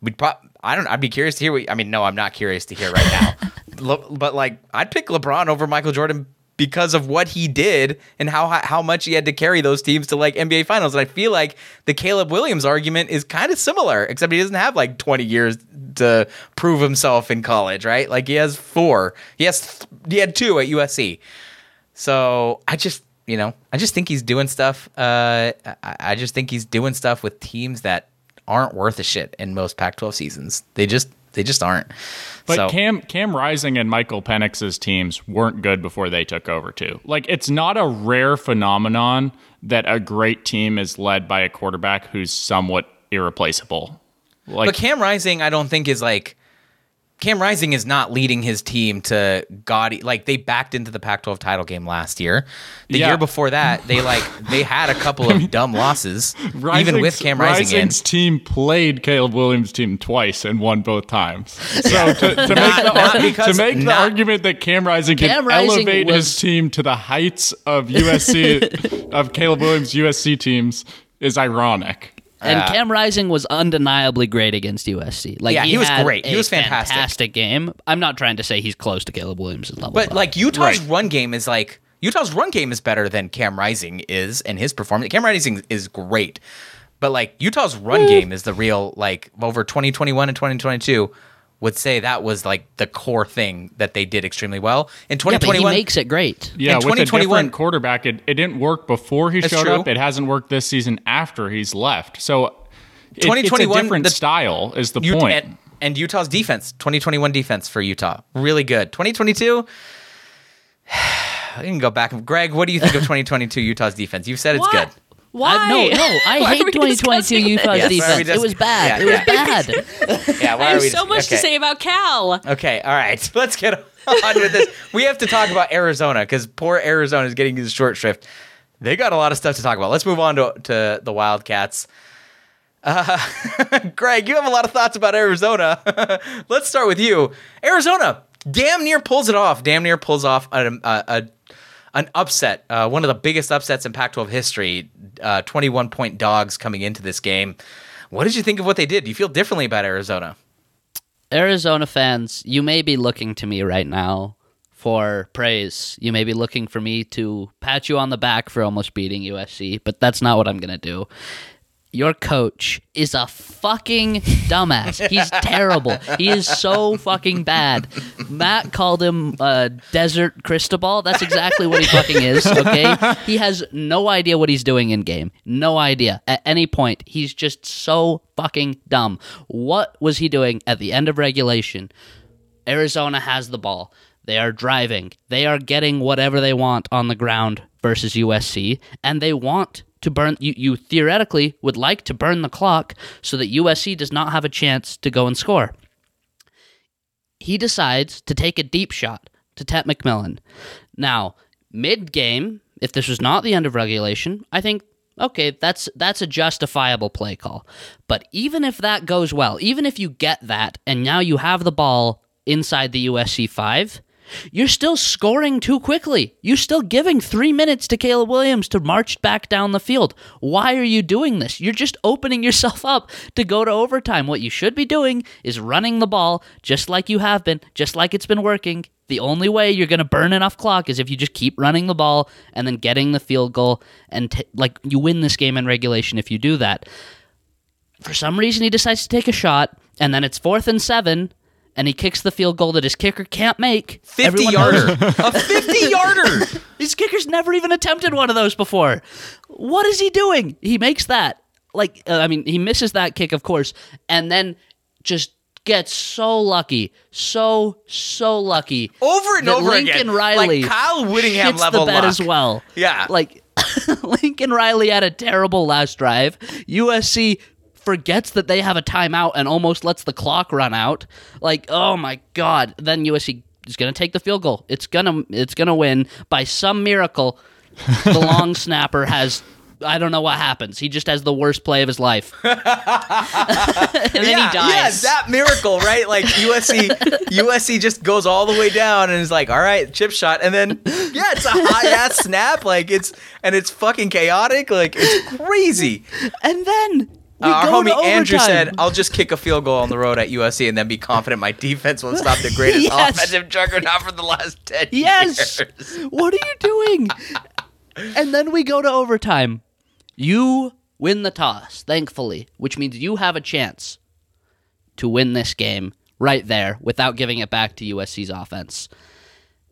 We'd pro- I don't. I'd be curious to hear. What, I mean, no, I'm not curious to hear right now. but like, I'd pick LeBron over Michael Jordan because of what he did and how how much he had to carry those teams to like NBA finals. And I feel like the Caleb Williams argument is kind of similar, except he doesn't have like 20 years to prove himself in college, right? Like he has four. He has he had two at USC. So I just you know I just think he's doing stuff. Uh, I, I just think he's doing stuff with teams that aren't worth a shit in most Pac-12 seasons. They just they just aren't. But so. Cam Cam Rising and Michael Penix's teams weren't good before they took over too. Like it's not a rare phenomenon that a great team is led by a quarterback who's somewhat irreplaceable. Like, but Cam Rising, I don't think is like Cam Rising is not leading his team to gaudy. Like they backed into the Pac-12 title game last year. The yeah. year before that, they like they had a couple of dumb losses, Rising's, even with Cam Rising. Rising's in. team played Caleb Williams' team twice and won both times. So to, to not, make, the, to make not, the argument that Cam Rising Cam can Rising elevate was, his team to the heights of USC of Caleb Williams' USC teams is ironic. And uh, Cam Rising was undeniably great against USC. Like yeah, he, he was great. He was fantastic. Fantastic game. I'm not trying to say he's close to Caleb Williams' level, but, but like Utah's right. run game is like Utah's run game is better than Cam Rising is, and his performance. Cam Rising is great, but like Utah's run game is the real like over 2021 and 2022 would say that was like the core thing that they did extremely well. In 2021, yeah, he makes it great. Yeah, in with a different quarterback, it, it didn't work before he showed true. up. It hasn't worked this season after he's left. So, it, 2021 it's a different the, style is the Utah, point. And, and Utah's defense, 2021 defense for Utah, really good. 2022. I can go back. And Greg, what do you think of 2022 Utah's defense? You've said it's what? good. Why? I, no, no. I hate 2022 Utah's yes, defense. Just, it was bad. Yeah, it was bad. yeah, why I have so just, much okay. to say about Cal. Okay, all right. Let's get on with this. We have to talk about Arizona because poor Arizona is getting his short shrift. They got a lot of stuff to talk about. Let's move on to, to the Wildcats. Uh, Greg, you have a lot of thoughts about Arizona. Let's start with you. Arizona damn near pulls it off. Damn near pulls off a, a, a an upset, uh, one of the biggest upsets in Pac 12 history. Uh, 21 point dogs coming into this game. What did you think of what they did? Do you feel differently about Arizona? Arizona fans, you may be looking to me right now for praise. You may be looking for me to pat you on the back for almost beating USC, but that's not what I'm going to do. Your coach is a fucking dumbass. He's terrible. He is so fucking bad. Matt called him uh, Desert Cristobal. That's exactly what he fucking is, okay? He has no idea what he's doing in game. No idea. At any point, he's just so fucking dumb. What was he doing at the end of regulation? Arizona has the ball. They are driving. They are getting whatever they want on the ground versus USC, and they want to burn. You, you theoretically would like to burn the clock so that USC does not have a chance to go and score. He decides to take a deep shot to Tet McMillan. Now, mid game, if this was not the end of regulation, I think okay, that's that's a justifiable play call. But even if that goes well, even if you get that and now you have the ball inside the USC 5, you're still scoring too quickly. You're still giving three minutes to Caleb Williams to march back down the field. Why are you doing this? You're just opening yourself up to go to overtime. What you should be doing is running the ball just like you have been, just like it's been working. The only way you're going to burn enough clock is if you just keep running the ball and then getting the field goal. And t- like you win this game in regulation if you do that. For some reason, he decides to take a shot, and then it's fourth and seven and he kicks the field goal that his kicker can't make. 50 Everyone yarder. a 50 yarder. His kicker's never even attempted one of those before. What is he doing? He makes that. Like, uh, I mean, he misses that kick, of course, and then just gets so lucky. So, so lucky. Over and over Lincoln again. Riley Like Kyle Whittingham level the bet luck. as well. Yeah. Like, Lincoln Riley had a terrible last drive. USC forgets that they have a timeout and almost lets the clock run out. Like, oh my god. Then USC is going to take the field goal. It's going to it's to win by some miracle. The long snapper has I don't know what happens. He just has the worst play of his life. and then yeah, he dies. Yeah, that miracle, right? Like USC, USC just goes all the way down and is like, all right, chip shot, and then yeah, it's a high ass snap, like it's and it's fucking chaotic, like it's crazy. And then Uh, our homie Andrew said, "I'll just kick a field goal on the road at USC and then be confident my defense will stop the greatest Yes. offensive juggernaut for the last ten Yes. years." what are you doing? and then we go to overtime. You win the toss, thankfully, which means you have a chance to win this game right there without giving it back to USC's offense.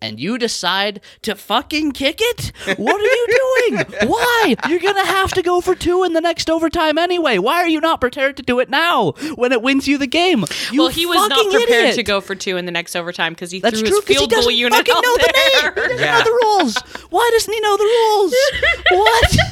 And you decide to fucking kick it? What are you doing? Why? You're going to have to go for two in the next overtime anyway. Why are you not prepared to do it now when it wins you the game? You well, he was not prepared idiot. to go for two in the next overtime because he That's threw true his 'cause he field goal unit fucking out know the there. name. He doesn't Yeah. know the rules. Why doesn't he know the rules? what?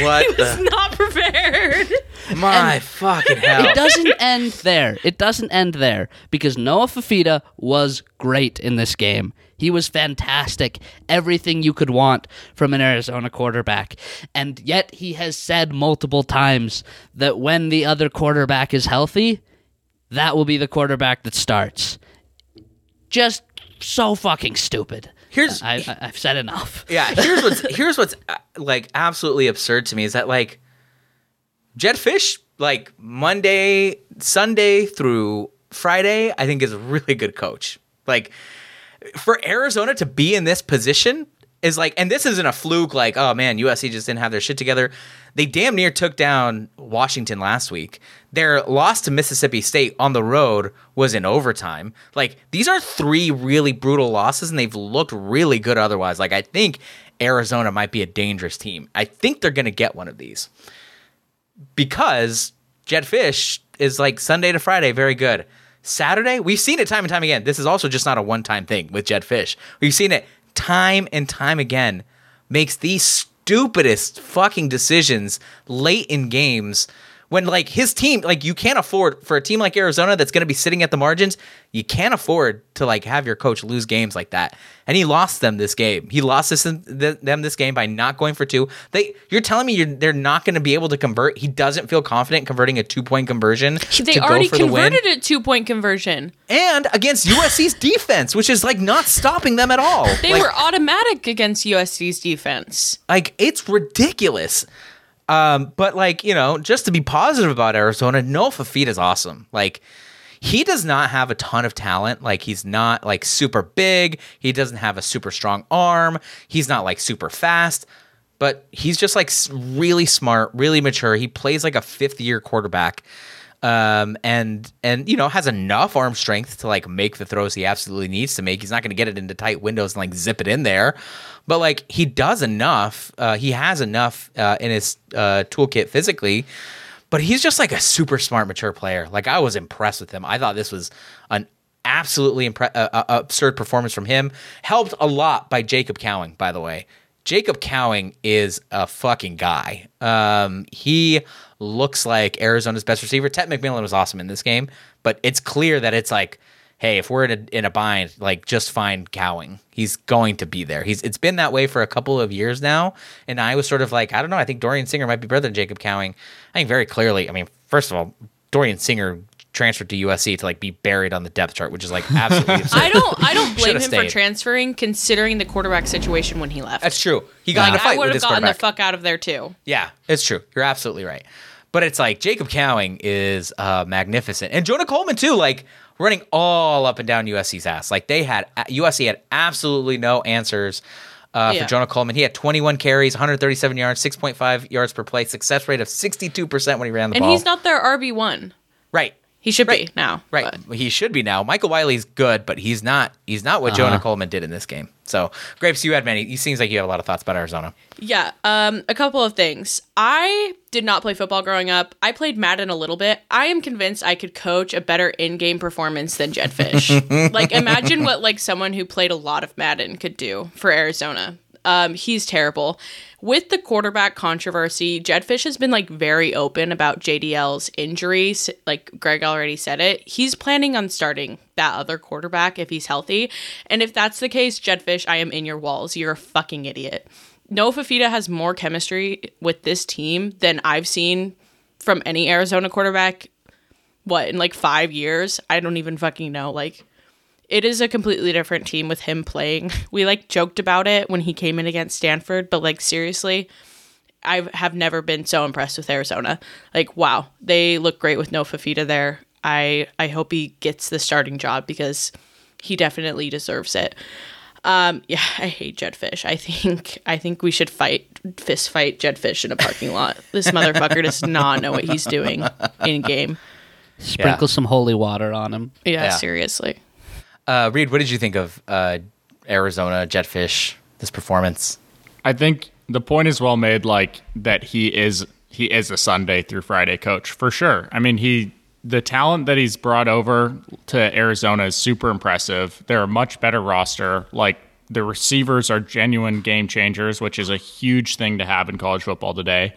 What He was the not prepared. my fucking hell? It doesn't end there. It doesn't end there because Noah Fifita was great in this game. He was fantastic. Everything you could want from an Arizona quarterback. And yet he has said multiple times that when the other quarterback is healthy, that will be the quarterback that starts. Just so fucking stupid. Here's- I, I've said enough. yeah here's what's here's what's uh, like absolutely absurd to me is that like Jedd Fisch like Monday Sunday through Friday I think is a really good coach like for Arizona to be in this position is like and this isn't a fluke like oh man USC just didn't have their shit together. They damn near took down Washington last week. Their loss to Mississippi State on the road was in overtime. Like these are three really brutal losses and they've looked really good otherwise. Like I think Arizona might be a dangerous team. I think they're going to get one of these. Because Jedd Fisch is like Sunday to Friday, very good. Saturday, we've seen it time and time again. This is also just not a one time thing with Jedd Fisch. We've seen it time and time again. Makes these stupidest fucking decisions late in games when like his team like you can't afford for a team like Arizona that's going to be sitting at the margins you can't afford to like have your coach lose games like that and he lost them this game he lost this th- them this game by not going for two they you're telling me you're, they're not going to be able to convert he doesn't feel confident converting a two point conversion They already for the converted a two point conversion. and against USC's defense which is like not stopping them at all They Like, were automatic against USC's defense. like it's ridiculous. Um, but like you know, just to be positive about Arizona, Noah Fifita is awesome. Like he does not have a ton of talent. Like he's not like super big. He doesn't have a super strong arm. He's not like super fast, but he's just like really smart, really mature. He plays like a fifth year quarterback. Um, and and you know has enough arm strength to like make the throws he absolutely needs to make. He's not going to get it into tight windows and like zip it in there, but like he does enough. Uh, he has enough uh, in his uh, toolkit physically but he's just like a super smart, mature player. Like I was impressed with him. I thought this was an absolutely impre- uh, uh, absurd performance from him. Helped a lot by Jacob Cowing, by the way. Jacob Cowing is a fucking guy. Um, he looks like Arizona's best receiver. Tet McMillan was awesome in this game, but it's clear that it's like hey, if we're in a, in a bind, like just find Cowing. He's going to be there. He's it's been that way for a couple of years now, and I was sort of like, I don't know. I think Dorian Singer might be better than Jacob Cowing. I think very clearly. I mean, first of all, Dorian Singer transferred to USC to like be buried on the depth chart, which is like absolutely absurd. I don't I don't blame him stayed. for transferring considering the quarterback situation when he left. That's true. He got like, in a fight I would have gotten the fuck out of there too. Yeah, it's true. You're absolutely right. But it's like Jacob Cowing is uh, magnificent, and Jonah Coleman too. Like running all up and down USC's ass. Like they had USC had absolutely no answers. Uh, yeah. For Jonah Coleman, he had 21 carries, 137 yards, 6.5 yards per play, success rate of 62% when he ran the and ball. And he's not their RB one. Right. He should right. be now. Right. But. He should be now. Michael Wiley's good, but he's not he's not what uh-huh. Jonah Coleman did in this game. So, Grapes, you had many. It seems like you have a lot of thoughts about Arizona. Yeah. Um, a couple of things. I did not play football growing up. I played Madden a little bit. I am convinced I could coach a better in-game performance than Jedd Fisch. like imagine what like someone who played a lot of Madden could do for Arizona. Um, he's terrible. With the quarterback controversy, Jedd Fisch has been like very open about JDL's injuries. Like Greg already said it. He's planning on starting that other quarterback if he's healthy. And if that's the case, Jedd Fisch, I am in your walls. You're a fucking idiot. Noah Fifita has more chemistry with this team than I've seen from any Arizona quarterback. What, in like five years? I don't even fucking know. Like, it is a completely different team with him playing. We like joked about it when he came in against Stanford, but like seriously, I have never been so impressed with Arizona. Like wow, they look great with Noah Fifita there. I I hope he gets the starting job because he definitely deserves it. Um, yeah, I hate Jedd Fisch. I think I think we should fight fist fight Jedd Fisch in a parking lot. This motherfucker does not know what he's doing in game. Sprinkle yeah. some holy water on him. Yeah, yeah. seriously. Uh, Reed, what did you think of uh, Arizona Jedd Fisch This performance. I think the point is well made. Like that, he is he is a Sunday through Friday coach for sure. I mean, he the talent that he's brought over to Arizona is super impressive. They're a much better roster. Like the receivers are genuine game changers, which is a huge thing to have in college football today.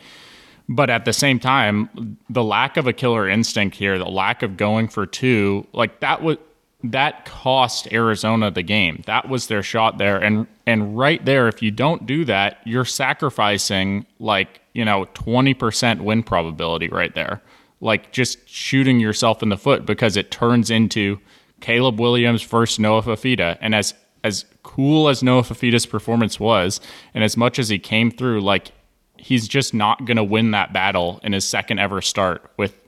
But at the same time, the lack of a killer instinct here, the lack of going for two, like that was that cost Arizona the game. That was their shot there. And and right there, if you don't do that, you're sacrificing like, you know, 20% win probability right there. Like just shooting yourself in the foot because it turns into Caleb Williams versus Noah Fifita. And as as cool as Noah Fifita's performance was, and as much as he came through, like he's just not gonna win that battle in his second ever start with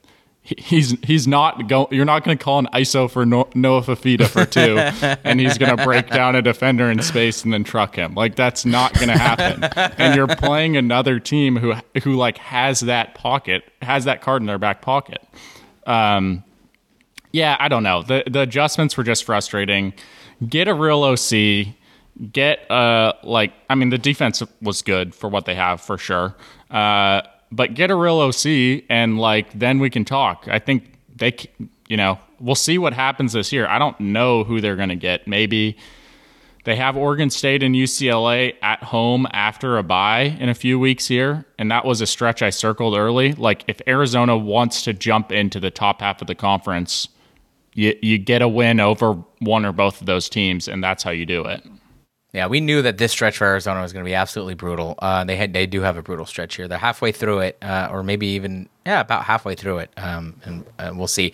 he's he's not going. You're not going to call an ISO for no, Noah Fifita for two, and he's going to break down a defender in space and then truck him. Like that's not going to happen. and you're playing another team who who like has that pocket, has that card in their back pocket. Um, yeah, I don't know. The the adjustments were just frustrating. Get a real OC. Get uh like I mean the defense was good for what they have for sure. Uh but get a real OC and like then we can talk. I think they, you know, we'll see what happens this year. I don't know who they're going to get. Maybe they have Oregon State and UCLA at home after a bye in a few weeks here, and that was a stretch I circled early. Like if Arizona wants to jump into the top half of the conference, you you get a win over one or both of those teams, and that's how you do it. Yeah, we knew that this stretch for Arizona was going to be absolutely brutal. Uh, they had they do have a brutal stretch here. They're halfway through it, uh, or maybe even yeah, about halfway through it, um, and uh, we'll see.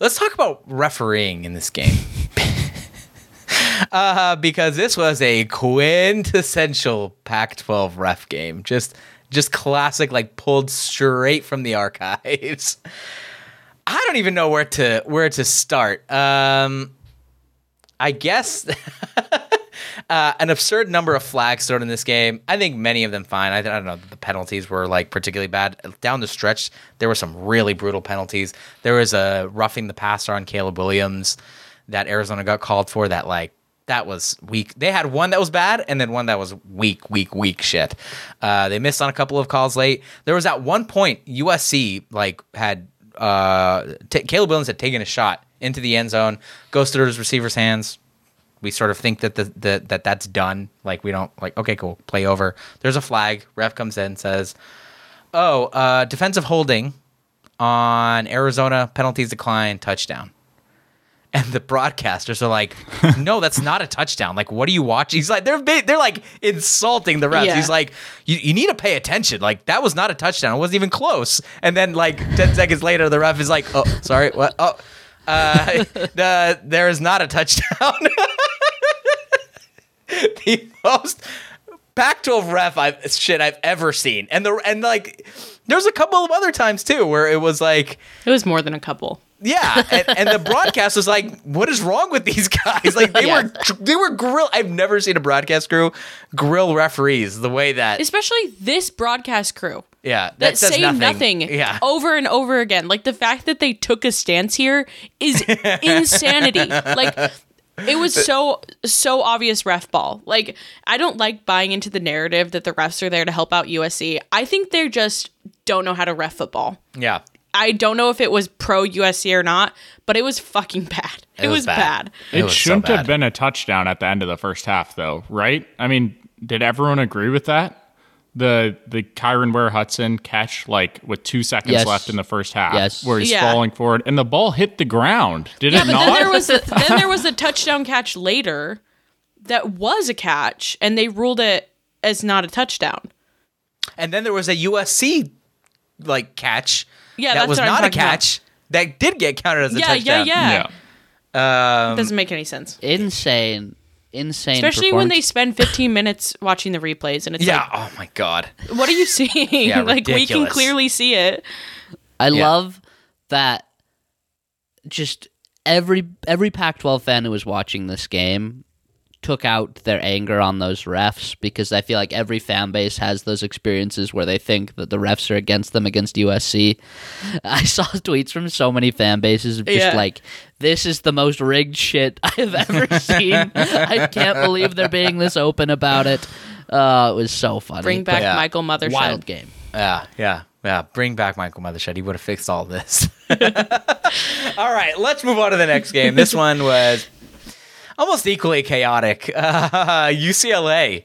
Let's talk about refereeing in this game. uh, because this was a quintessential Pac-12 ref game. Just just classic, like pulled straight from the archives. I don't even know where to where to start. Um, I guess uh, an absurd number of flags thrown in this game. I think many of them fine. I, I don't know. The penalties were like particularly bad down the stretch. There were some really brutal penalties. There was a roughing the passer on Caleb Williams that Arizona got called for. That like that was weak. They had one that was bad and then one that was weak, weak, weak shit. Uh, they missed on a couple of calls late. There was at one point USC like had uh, t- Caleb Williams had taken a shot into the end zone, goes through his receiver's hands. We sort of think that the, the that that's done. Like we don't like okay, cool, play over. There's a flag. Ref comes in and says, "Oh, uh, defensive holding on Arizona penalties decline touchdown." And the broadcasters are like, "No, that's not a touchdown. Like, what are you watching?" He's like, "They're they're like insulting the refs." Yeah. He's like, you, "You need to pay attention. Like, that was not a touchdown. It wasn't even close." And then like ten seconds later, the ref is like, "Oh, sorry, what? Oh, uh, the there is not a touchdown." the most Pac-12 ref I've shit I've ever seen, and the and like there's a couple of other times too where it was like. It was more than a couple. Yeah, and, and the broadcast was like, "What is wrong with these guys?" Like they Yeah. were they were grill. I've never seen a broadcast crew grill referees the way that. Especially this broadcast crew. yeah, that, says say nothing, Yeah, over and over again. Like the fact that they took a stance here is insanity. Like it was so so obvious ref ball. Like I don't like buying into the narrative that the refs are there to help out USC. I think they just don't know how to ref football. yeah. I don't know if it was pro USC or not, but it was fucking bad. It, was was, bad. bad. It It, was shouldn't bad. have been a touchdown at the end of the first half, though, right? I mean, did everyone agree with that? The the Kyron Ware Hudson catch, like with two seconds Yes. left in the first half, Yes. where he's Yeah. falling forward, and the ball hit the ground. Did Yeah, it but not? then there was a, then there was a touchdown catch later that was a catch, and they ruled it as not a touchdown. And then there was a USC like catch. Yeah, that was not a talking about. catch. That did get counted as a Yeah, yeah, yeah. yeah. Um, Doesn't make any sense. Insane, insane. Especially when they spend 15 minutes watching the replays, and it's yeah. like, oh my god. what are you seeing? Yeah, like we can clearly see it. I Yeah. love that. Just every every Pac-12 fan who was watching this game took out their anger on those refs because I feel like every fan base has those experiences where they think that the refs are against them against USC. I saw tweets from so many fan bases of just Yeah. like this is the most rigged shit I have ever seen. I can't believe they're being this open about it. Uh, it was so funny. Bring back Yeah. Michael Mothershed. wild game. Yeah, yeah, yeah. Bring back Michael Mothershed. He would have fixed all this. all right, let's move on to the next game. This one was almost equally chaotic. Uh, UCLA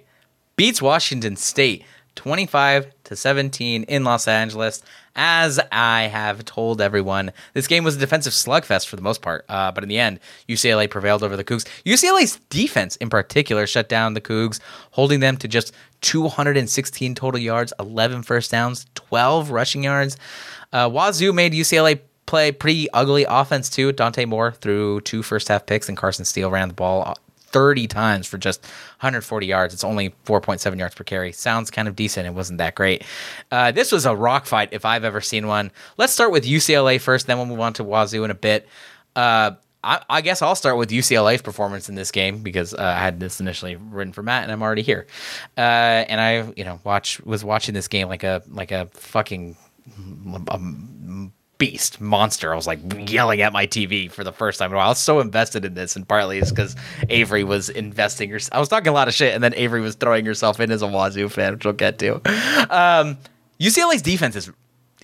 beats Washington State 25 to 17 in Los Angeles. As I have told everyone, this game was a defensive slugfest for the most part, uh, but in the end, UCLA prevailed over the Cougs. UCLA's defense, in particular, shut down the Cougs, holding them to just 216 total yards, 11 first downs, 12 rushing yards. Uh, Wazoo made UCLA play pretty ugly offense too. Dante Moore threw two first half picks, and Carson Steele ran the ball 30 times for just 140 yards. It's only 4.7 yards per carry. Sounds kind of decent. It wasn't that great. Uh, this was a rock fight if I've ever seen one. Let's start with UCLA first, then we'll move on to Wazoo in a bit. Uh, I, guess I'll start with UCLA's performance in this game because uh, I had this initially written for Matt, and I'm already here. Uh, and I, you know, watch was watching this game like a like a fucking beast monster. I was like yelling at my TV for the first time in a while. I was so invested in this, and partly it's because Avery was investing. Her- I was talking a lot of shit, and then Avery was throwing herself in as a Wazoo fan, which we'll get to. Um, UCLA's defense is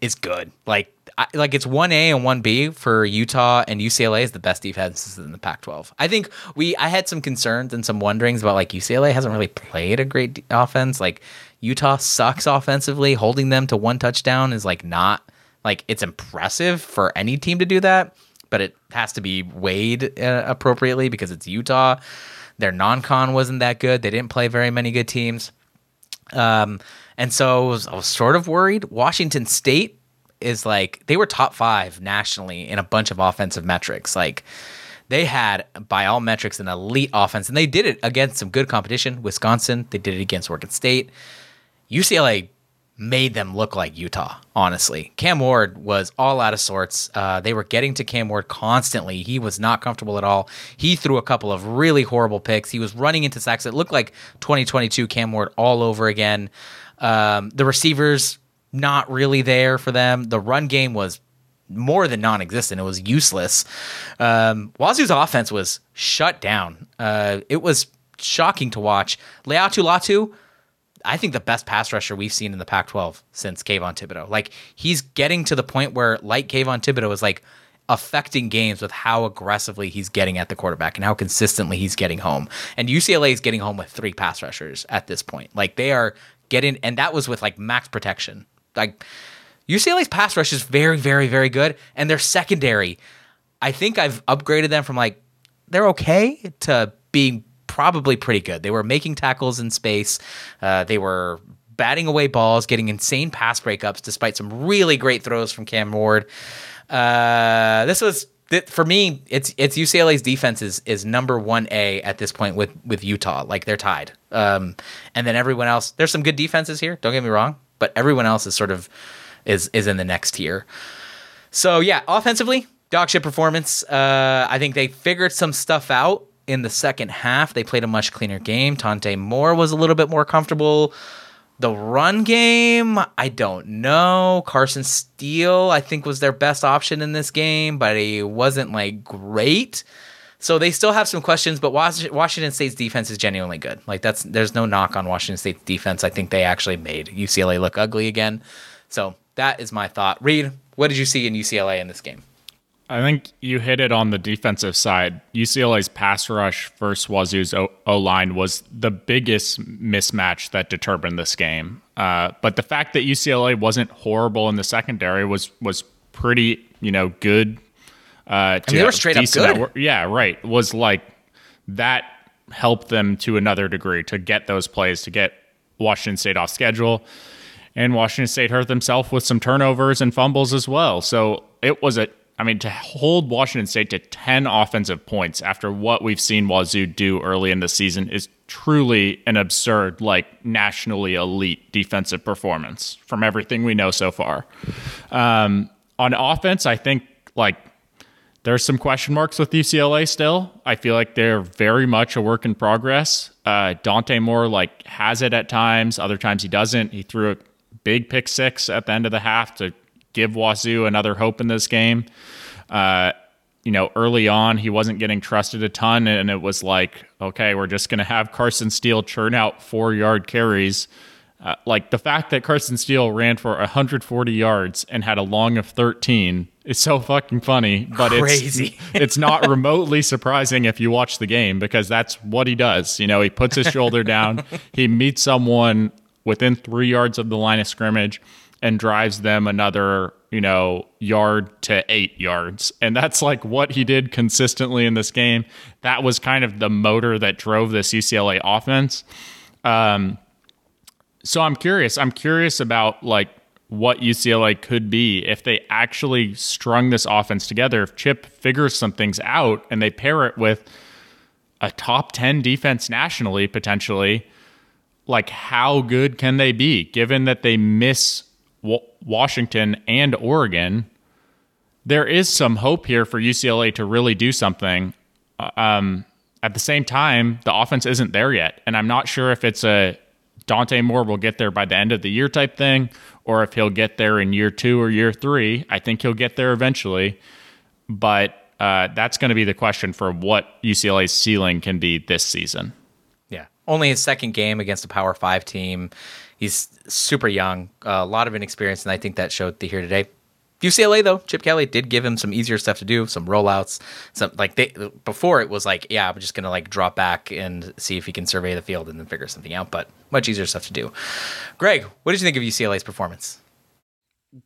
is good. Like I, like it's one A and one B for Utah, and UCLA is the best defenses in the Pac-12. I think we I had some concerns and some wonderings about like UCLA hasn't really played a great de- offense. Like Utah sucks offensively. Holding them to one touchdown is like not like it's impressive for any team to do that, but it has to be weighed uh, appropriately because it's Utah. Their non-con wasn't that good. They didn't play very many good teams. Um, and so I was, I was sort of worried. Washington State is like they were top five nationally in a bunch of offensive metrics. Like they had, by all metrics, an elite offense, and they did it against some good competition. Wisconsin, they did it against Oregon State. UCLA made them look like Utah, honestly. Cam Ward was all out of sorts. Uh, they were getting to Cam Ward constantly. He was not comfortable at all. He threw a couple of really horrible picks. He was running into sacks. It looked like 2022 Cam Ward all over again. Um, the receivers, not really there for them. The run game was more than non-existent. It was useless. Um, Wazoo's offense was shut down. Uh, it was shocking to watch. Laiatu Latu, I think the best pass rusher we've seen in the Pac-12 since Kayvon Thibodeaux. Like he's getting to the point where, like Kayvon Thibodeaux, is like affecting games with how aggressively he's getting at the quarterback and how consistently he's getting home. And UCLA is getting home with three pass rushers at this point. Like they are getting, and that was with like max protection. Like UCLA's pass rush is very, very, very good, and their secondary. I think I've upgraded them from like they're okay to being probably pretty good. They were making tackles in space. Uh, they were batting away balls, getting insane pass breakups, despite some really great throws from Cam Ward. Uh, this was for me. It's it's UCLA's defense is, is number one A at this point with with Utah. Like they're tied. Um, and then everyone else. There's some good defenses here. Don't get me wrong, but everyone else is sort of is is in the next tier. So yeah, offensively, dog shit performance. Uh, I think they figured some stuff out in the second half. They played a much cleaner game. Dante Moore was a little bit more comfortable. The run game, I don't know. Carson Steele, I think, was their best option in this game, but he wasn't like great. So they still have some questions, but Washington State's defense is genuinely good. Like that's there's no knock on Washington State's defense. I think they actually made UCLA look ugly again. So that is my thought. Reed, what did you see in UCLA in this game? I think you hit it on the defensive side. UCLA's pass rush versus Wazoo's O line was the biggest mismatch that determined this game. Uh, but the fact that UCLA wasn't horrible in the secondary was was pretty, you know, good. Uh, they were straight up good. yeah, right. Was like that helped them to another degree to get those plays to get Washington State off schedule and Washington State hurt themselves with some turnovers and fumbles as well. So it was a, I mean, to hold Washington State to 10 offensive points after what we've seen Wazoo do early in the season is truly an absurd, like nationally elite defensive performance from everything we know so far. Um, on offense, I think like there's some question marks with UCLA still. I feel like they're very much a work in progress. Uh, Dante Moore like has it at times, other times he doesn't. He threw a big pick six at the end of the half to give Wazoo another hope in this game. Uh, you know, early on, he wasn't getting trusted a ton, and it was like, okay, we're just going to have Carson Steele churn out four yard carries. Uh, like the fact that Carson Steele ran for 140 yards and had a long of 13 is so fucking funny, but Crazy. it's it's not remotely surprising if you watch the game because that's what he does. You know, he puts his shoulder down, he meets someone within three yards of the line of scrimmage and drives them another, you know, yard to eight yards. And that's like what he did consistently in this game. That was kind of the motor that drove this UCLA offense. Um, so I'm curious. I'm curious about like what UCLA could be if they actually strung this offense together. If Chip figures some things out and they pair it with a top 10 defense nationally, potentially like how good can they be given that they miss Washington and Oregon? There is some hope here for UCLA to really do something. Uh, um, at the same time, the offense isn't there yet, and I'm not sure if it's a Dante Moore will get there by the end of the year type thing, or if he'll get there in year two or year three. I think he'll get there eventually, but uh, that's going to be the question for what UCLA's ceiling can be this season Yeah, only his second game against a Power Five team. He's super young, a lot of inexperience, and I think that showed here today. UCLA though, Chip Kelly did give him some easier stuff to do, some rollouts, some like they before it was like, yeah, I'm just gonna like drop back and see if he can survey the field and then figure something out, but much easier stuff to do. Greg, what did you think of UCLA's performance?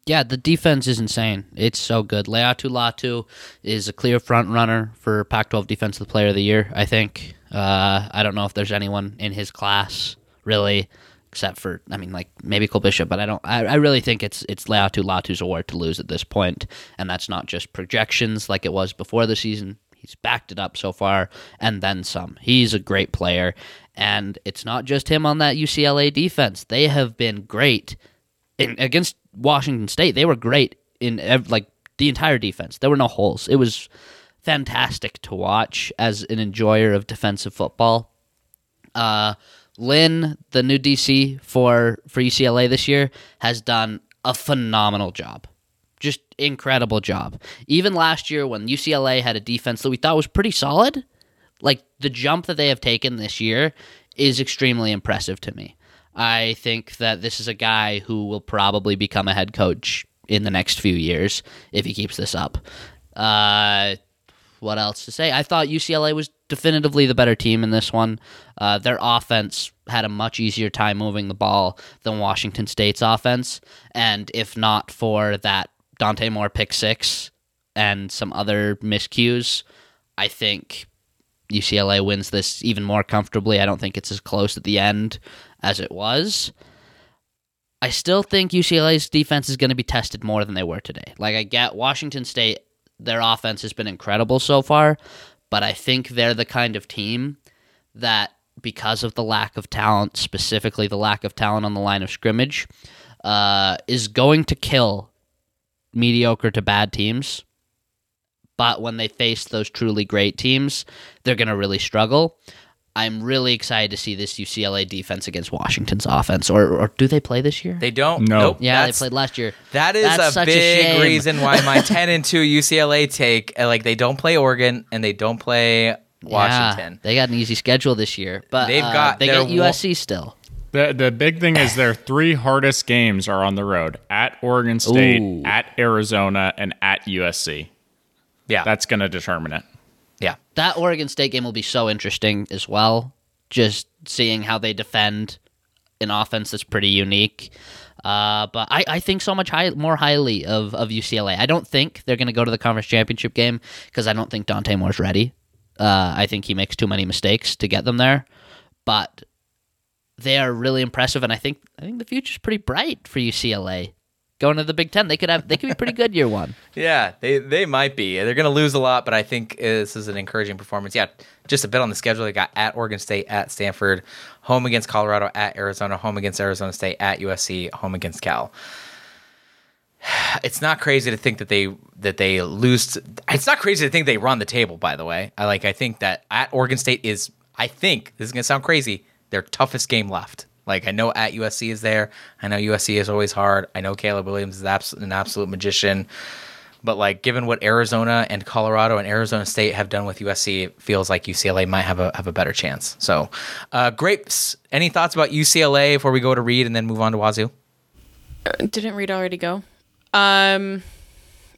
Yeah, the defense is insane. It's so good. Laiatu Latu is a clear front runner for Pac-12 Defensive Player of the Year. I think. Uh, I don't know if there's anyone in his class really, except for I mean, like maybe Cole Bishop, but I don't. I, I really think it's it's Laiatu Latu's award to lose at this point, and that's not just projections like it was before the season. He's backed it up so far, and then some. He's a great player, and it's not just him on that UCLA defense. They have been great in, against Washington State, they were great in like the entire defense. There were no holes. It was fantastic to watch as an enjoyer of defensive football. Uh, Lynn, the new DC for for UCLA this year, has done a phenomenal job. Just incredible job. Even last year when UCLA had a defense that we thought was pretty solid, like the jump that they have taken this year is extremely impressive to me. I think that this is a guy who will probably become a head coach in the next few years if he keeps this up. Uh, what else to say? I thought UCLA was definitively the better team in this one. Uh, their offense had a much easier time moving the ball than Washington State's offense, and if not for that Dante Moore pick six and some other miscues, I think UCLA wins this even more comfortably. I don't think it's as close at the end as it was. I still think UCLA's defense is going to be tested more than they were today. Like, I get Washington State, their offense has been incredible so far, but I think they're the kind of team that, because of the lack of talent, specifically the lack of talent on the line of scrimmage, uh, is going to kill mediocre to bad teams. But when they face those truly great teams, they're going to really struggle. I'm really excited to see this UCLA defense against Washington's offense. Or, or do they play this year? They don't. No. Nope. yeah, That's- they played last year. That is That's a such a big shame. reason why my 10 and 2 UCLA take, uh, like, they don't play Oregon and they don't play Washington. Yeah, they got an easy schedule this year, but They've uh, got they their get USC still. The the big thing is their three hardest games are on the road at Oregon State, Ooh. at Arizona, and at USC. Yeah. That's going to determine it. That Oregon State game will be so interesting as well. Just seeing how they defend an offense that's pretty unique. Uh, but I, I think so much high, more highly of, of UCLA. I don't think they're going to go to the conference championship game because I don't think Dante Moore's ready. Uh, I think he makes too many mistakes to get them there. But they are really impressive, and I think I think the future's pretty bright for UCLA. Going to the Big Ten, they could have they could be pretty good year one. Yeah, they they might be. They're going to lose a lot, but I think this is an encouraging performance. Yeah, just a bit on the schedule. They got at Oregon State, at Stanford, home against Colorado, at Arizona, home against Arizona State, at USC, home against Cal. It's not crazy to think that they that they lose. To, it's not crazy to think they run the table. By the way, I like. I think that at Oregon State is. I think this is going to sound crazy. Their toughest game left. Like I know at USC is there. I know USC is always hard. I know Caleb Williams is an absolute magician. But like, given what Arizona and Colorado and Arizona State have done with USC, it feels like UCLA might have a have a better chance. So, uh, grapes. Any thoughts about UCLA before we go to read and then move on to Wazoo? Didn't Reed already go? Um.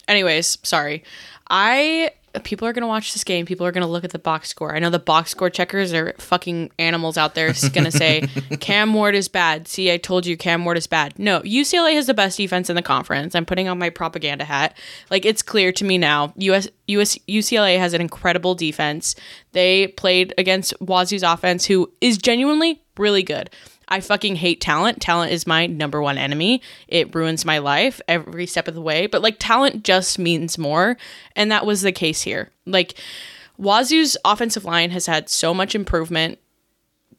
Anyways, sorry. I people are gonna watch this game. People are gonna look at the box score. I know the box score checkers are fucking animals out there. Is gonna say Cam Ward is bad. See, I told you Cam Ward is bad. No, UCLA has the best defense in the conference. I'm putting on my propaganda hat. Like it's clear to me now. US, US UCLA has an incredible defense. They played against Wazoo's offense, who is genuinely really good. I fucking hate talent. Talent is my number one enemy. It ruins my life every step of the way. But like talent just means more. And that was the case here. Like Wazoo's offensive line has had so much improvement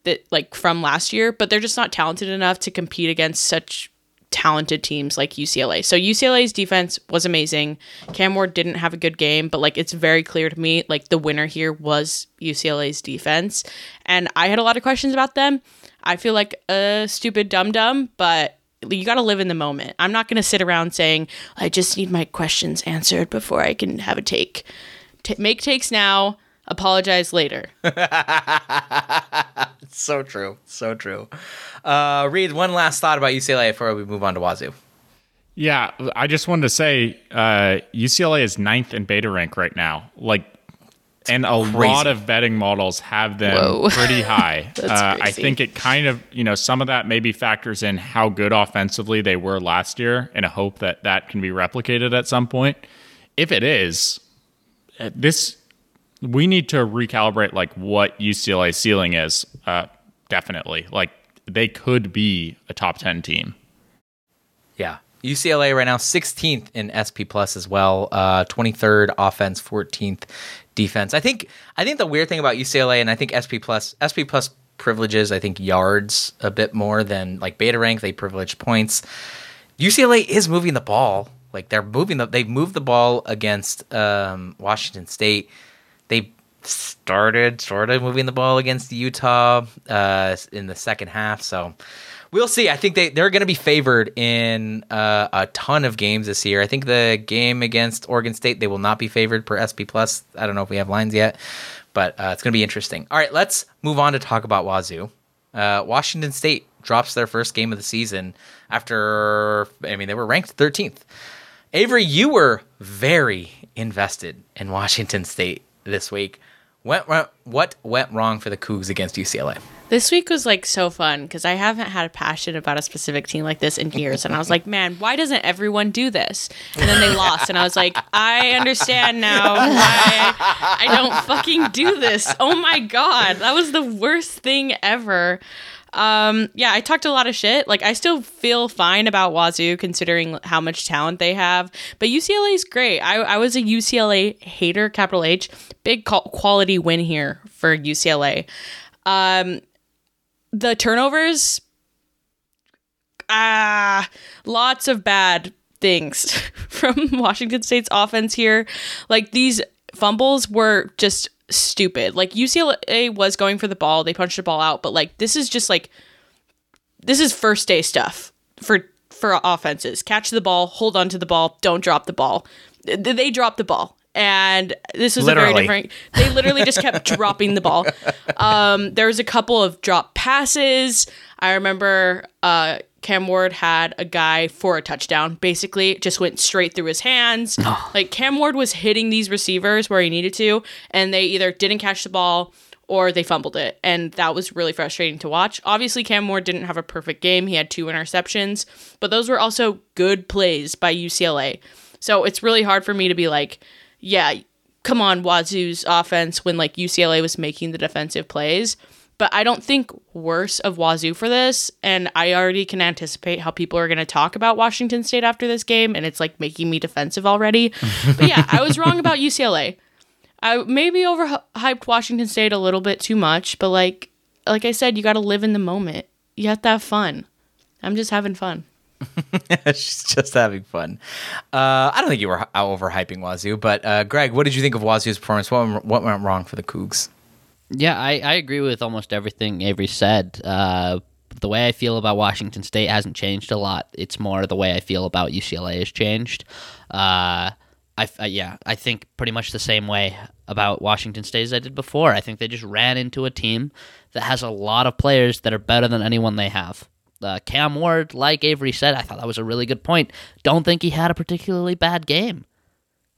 that like from last year, but they're just not talented enough to compete against such talented teams like UCLA. So UCLA's defense was amazing. Cam Ward didn't have a good game, but like it's very clear to me like the winner here was UCLA's defense. And I had a lot of questions about them. I feel like a stupid dum dum, but you got to live in the moment. I'm not going to sit around saying I just need my questions answered before I can have a take. T- make takes now, apologize later. So true. So true. Uh, Reed, one last thought about UCLA before we move on to Wazoo. Yeah, I just wanted to say uh, UCLA is ninth in beta rank right now. Like, and a lot of betting models have them Whoa. pretty high. That's uh, I think it kind of, you know, some of that maybe factors in how good offensively they were last year, in a hope that that can be replicated at some point. If it is, uh, this we need to recalibrate like what UCLA ceiling is. Uh, definitely, like they could be a top ten team. Yeah. UCLA right now 16th in SP plus as well. Uh 23rd offense, 14th defense. I think I think the weird thing about UCLA and I think SP plus SP plus privileges I think yards a bit more than like beta rank they privilege points. UCLA is moving the ball. Like they're moving the they moved the ball against um, Washington State. They started sort of moving the ball against Utah uh, in the second half. So we'll see. I think they they're going to be favored in uh, a ton of games this year. I think the game against Oregon State they will not be favored per SP plus. I don't know if we have lines yet, but uh, it's going to be interesting. All right, let's move on to talk about Wazoo. Uh, Washington State drops their first game of the season after I mean they were ranked 13th. Avery, you were very invested in Washington State this week. What, what went wrong for the Cougs against UCLA? This week was like so fun because I haven't had a passion about a specific team like this in years. And I was like, man, why doesn't everyone do this? And then they lost. And I was like, I understand now why I don't fucking do this. Oh my God. That was the worst thing ever. Um, yeah, I talked a lot of shit. Like, I still feel fine about Wazoo considering how much talent they have. But UCLA is great. I, I was a UCLA hater, capital H. Big quality win here for UCLA. Um, the turnovers, ah, lots of bad things from Washington State's offense here. Like, these fumbles were just stupid. Like UCLA was going for the ball, they punched the ball out, but like this is just like this is first day stuff for for offenses. Catch the ball, hold on to the ball, don't drop the ball. They dropped the ball. And this was literally. a very different. They literally just kept dropping the ball. Um, there was a couple of drop passes. I remember uh, Cam Ward had a guy for a touchdown. Basically, just went straight through his hands. Like Cam Ward was hitting these receivers where he needed to, and they either didn't catch the ball or they fumbled it. And that was really frustrating to watch. Obviously, Cam Ward didn't have a perfect game. He had two interceptions, but those were also good plays by UCLA. So it's really hard for me to be like, yeah, come on, Wazoo's offense when like UCLA was making the defensive plays but I don't think worse of Wazoo for this. And I already can anticipate how people are going to talk about Washington State after this game. And it's like making me defensive already. but yeah, I was wrong about UCLA. I maybe overhyped Washington State a little bit too much. But like, like I said, you got to live in the moment. You have to have fun. I'm just having fun. She's just having fun. Uh, I don't think you were overhyping Wazoo, but uh, Greg, what did you think of Wazoo's performance? What, what went wrong for the Cougs? Yeah, I, I agree with almost everything Avery said. Uh, the way I feel about Washington State hasn't changed a lot. It's more the way I feel about UCLA has changed. Uh, I, I, yeah, I think pretty much the same way about Washington State as I did before. I think they just ran into a team that has a lot of players that are better than anyone they have. Uh, Cam Ward, like Avery said, I thought that was a really good point. Don't think he had a particularly bad game.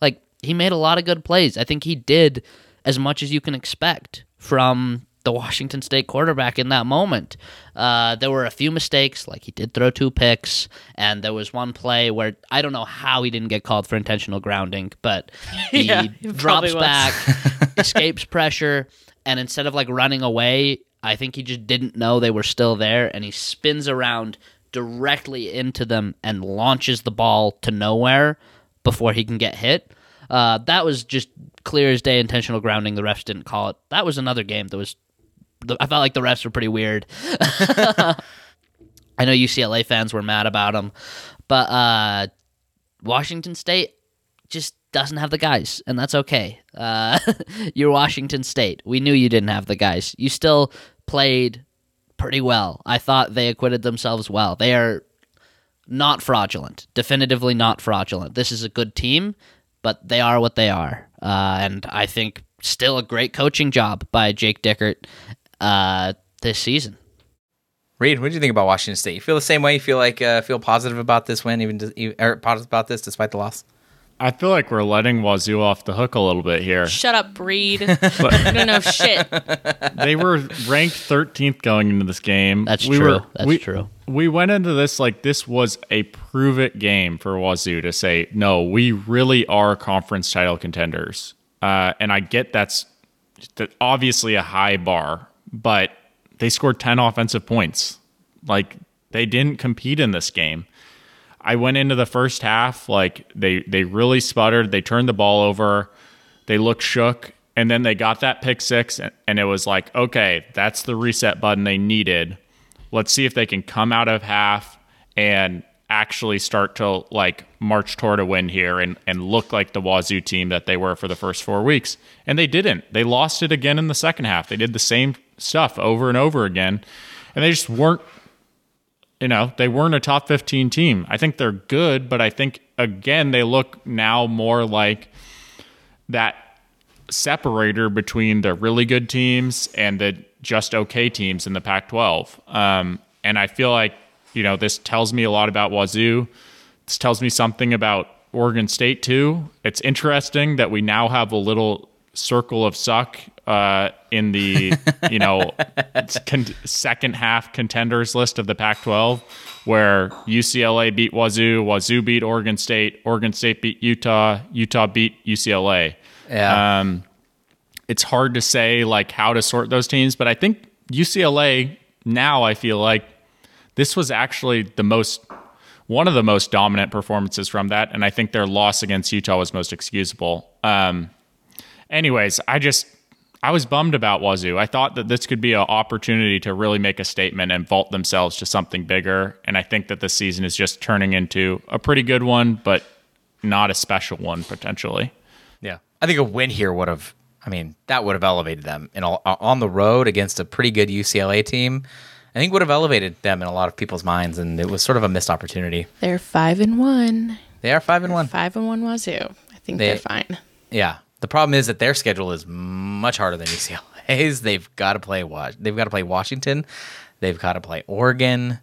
Like he made a lot of good plays. I think he did as much as you can expect from the Washington State quarterback in that moment. Uh, there were a few mistakes, like he did throw two picks, and there was one play where I don't know how he didn't get called for intentional grounding, but he yeah, drops back, escapes pressure, and instead of like running away, I think he just didn't know they were still there, and he spins around directly into them and launches the ball to nowhere before he can get hit. Uh, that was just clear as day intentional grounding. The refs didn't call it. That was another game that was. I felt like the refs were pretty weird. I know UCLA fans were mad about him, but uh, Washington State just doesn't have the guys, and that's okay. Uh, you're Washington State. We knew you didn't have the guys. You still played pretty well. I thought they acquitted themselves well. They are not fraudulent. Definitively not fraudulent. This is a good team but they are what they are. Uh, and I think still a great coaching job by Jake Dickert uh, this season. Reed, what do you think about Washington State? You feel the same way? You feel like uh, feel positive about this win, even or positive about this despite the loss? I feel like we're letting Wazoo off the hook a little bit here. Shut up, Breed. I don't know shit. They were ranked 13th going into this game. That's we true. Were, That's we, true. We went into this like this was a prove it game for Wazoo to say, no, we really are conference title contenders. Uh, and I get that's obviously a high bar, but they scored 10 offensive points. Like they didn't compete in this game. I went into the first half like they they really sputtered. They turned the ball over. They looked shook, and then they got that pick six, and it was like, okay, that's the reset button they needed. Let's see if they can come out of half and actually start to like march toward a win here and, and look like the Wazoo team that they were for the first four weeks. And they didn't. They lost it again in the second half. They did the same stuff over and over again. And they just weren't, you know, they weren't a top 15 team. I think they're good, but I think, again, they look now more like that separator between the really good teams and the just okay teams in the Pac 12. Um, and I feel like you know, this tells me a lot about Wazoo. This tells me something about Oregon State too. It's interesting that we now have a little circle of suck uh, in the you know con- second half contenders list of the Pac-12, where UCLA beat Wazoo, Wazoo beat Oregon State, Oregon State beat Utah, Utah beat UCLA. Yeah. Um, it's hard to say like how to sort those teams, but I think UCLA now I feel like this was actually the most one of the most dominant performances from that, and I think their loss against Utah was most excusable. Um, anyways, I just I was bummed about Wazoo. I thought that this could be an opportunity to really make a statement and vault themselves to something bigger, and I think that this season is just turning into a pretty good one, but not a special one potentially. Yeah, I think a win here would have. I mean, that would have elevated them in all, uh, on the road against a pretty good UCLA team. I think would have elevated them in a lot of people's minds, and it was sort of a missed opportunity. They're five and one. They are five and one. Five and one Wazoo. I think They- they, are fine. Yeah. The problem is that their schedule is much harder than UCLA's. They've got to play Wa- They've got to play Washington. They've got to play Oregon.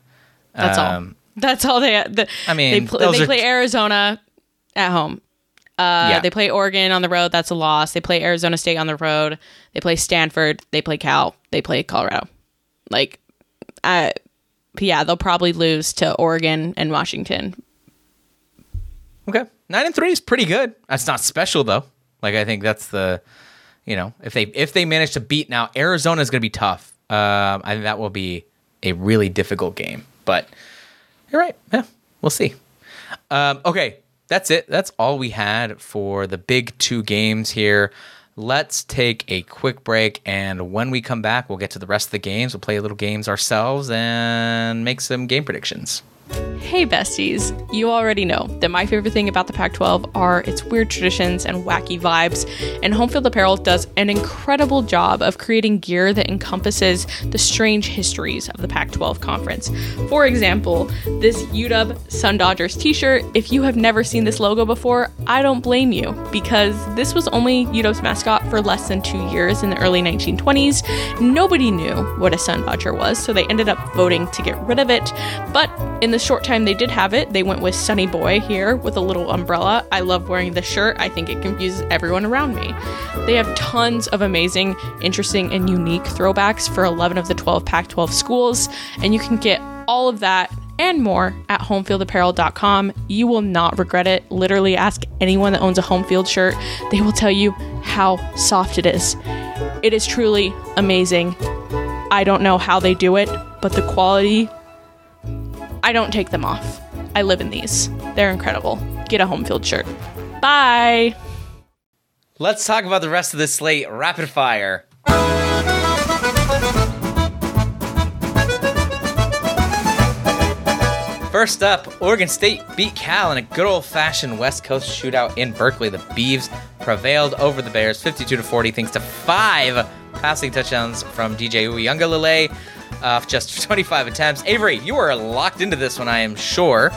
That's Um, all. That's all they. The, I mean, they, pl- they play Arizona at home. Uh, Yeah. They play Oregon on the road. That's a loss. They play Arizona State on the road. They play Stanford. They play Cal. They play Colorado. Like, uh, yeah, they'll probably lose to Oregon and Washington. Okay. Nine and three is pretty good. That's not special though. Like I think that's the, you know, if they if they manage to beat now Arizona is going to be tough. Um, I think that will be a really difficult game. But you're right. Yeah, we'll see. Um, okay, that's it. That's all we had for the big two games here. Let's take a quick break, and when we come back, we'll get to the rest of the games. We'll play a little games ourselves and make some game predictions. Hey, besties. You already know that my favorite thing about the Pac 12 are its weird traditions and wacky vibes, and Homefield Apparel does an incredible job of creating gear that encompasses the strange histories of the Pac 12 conference. For example, this UW Sun Dodgers t shirt. If you have never seen this logo before, I don't blame you because this was only UW's mascot for less than two years in the early 1920s. Nobody knew what a Sun Dodger was, so they ended up voting to get rid of it. But in the short time they did have it, they went with Sunny Boy here with a little umbrella. I love wearing this shirt. I think it confuses everyone around me. They have tons of amazing, interesting, and unique throwbacks for 11 of the 12 Pac 12 schools, and you can get all of that and more at homefieldapparel.com. You will not regret it. Literally ask anyone that owns a home field shirt, they will tell you how soft it is. It is truly amazing. I don't know how they do it, but the quality, I don't take them off. I live in these. They're incredible. Get a home field shirt. Bye. Let's talk about the rest of this slate rapid fire. First up, Oregon State beat Cal in a good old fashioned West Coast shootout in Berkeley. The Beavs prevailed over the Bears 52 to 40 thanks to five passing touchdowns from DJ Uiagalelei off just 25 attempts. Avery, you were locked into this one, I am sure.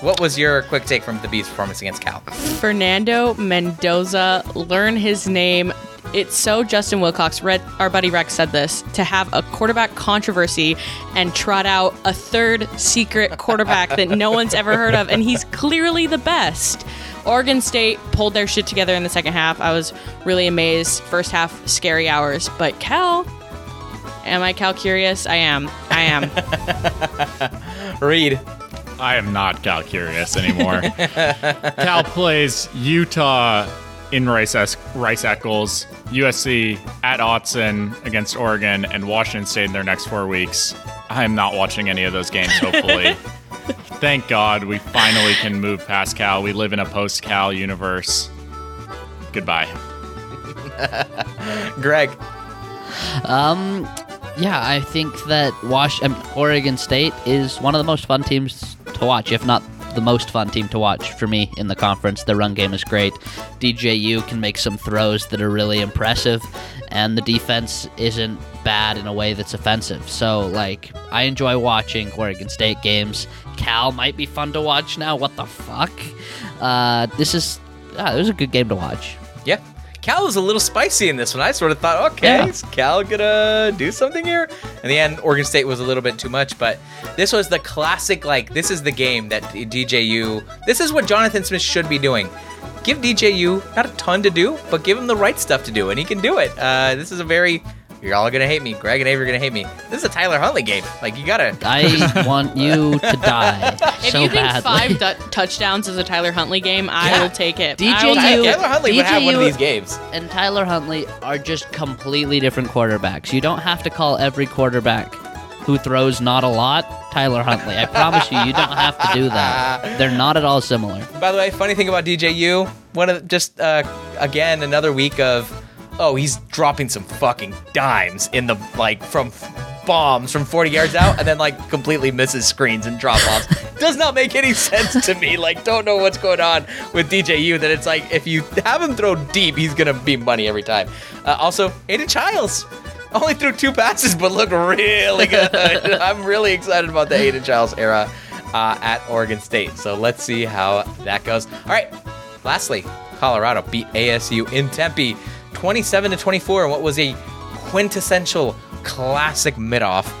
What was your quick take from the Beavs' performance against Cal? Fernando Mendoza, learn his name. It's so Justin Wilcox, Red, our buddy Rex said this, to have a quarterback controversy and trot out a third secret quarterback that no one's ever heard of, and he's clearly the best. Oregon State pulled their shit together in the second half. I was really amazed. First half, scary hours. But Cal, am I Cal curious? I am. I am. Reed. I am not Cal curious anymore. Cal plays Utah in Rice, Es- Rice Eccles, USC at Autzen against Oregon, and Washington State in their next four weeks. I am not watching any of those games, hopefully. Thank God we finally can move past Cal. We live in a post Cal universe. Goodbye. Greg. Um, yeah, I think that Wash um, Oregon State is one of the most fun teams to watch, if not the most fun team to watch for me in the conference. Their run game is great. DJU can make some throws that are really impressive, and the defense isn't bad in a way that's offensive. So, like, I enjoy watching Oregon State games. Cal might be fun to watch now. What the fuck? Uh, this is, ah, it was a good game to watch. Yeah. Cal was a little spicy in this one. I sort of thought, okay, Yeah. is Cal gonna do something here? In the end, Oregon State was a little bit too much, but this was the classic, like, this is the game that DJU, this is what Jonathan Smith should be doing. Give DJU not a ton to do, but give him the right stuff to do, and he can do it. Uh, this is a very, you're all gonna hate me. Greg and Avery are gonna hate me. This is a Tyler Huntley game. Like, you gotta. I want you to die If so you think badly. five du- touchdowns is a Tyler Huntley game, I Yeah. will take it. DJ I will you- Tyler Huntley would have one of DJU these games. and Tyler Huntley are just completely different quarterbacks. You don't have to call every quarterback who throws not a lot Tyler Huntley. I promise you, you don't have to do that. They're not at all similar. By the way, funny thing about DJU, one of the, just uh, again another week of oh he's dropping some fucking dimes in the like from bombs from 40 yards out and then like completely misses screens and drop offs. Does not make any sense to me. Like don't know what's going on with DJU that it's like if you have him throw deep, he's gonna be money every time. Uh, also, Aidan Chiles. Only threw two passes, but looked really good. I'm really excited about the Aidan Chiles era uh, at Oregon State. So let's see how that goes. All right. Lastly, Colorado beat ASU in Tempe, 27 to 24, in what was a quintessential classic mid-off.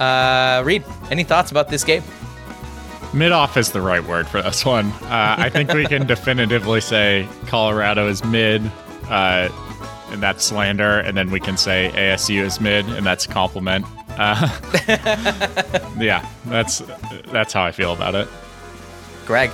Uh, Reed, any thoughts about this game? Mid off is the right word for this one. Uh, I think we can definitively say Colorado is mid, uh, and that's slander, and then we can say ASU is mid, and that's a compliment. Uh, yeah, that's that's how I feel about it. Greg.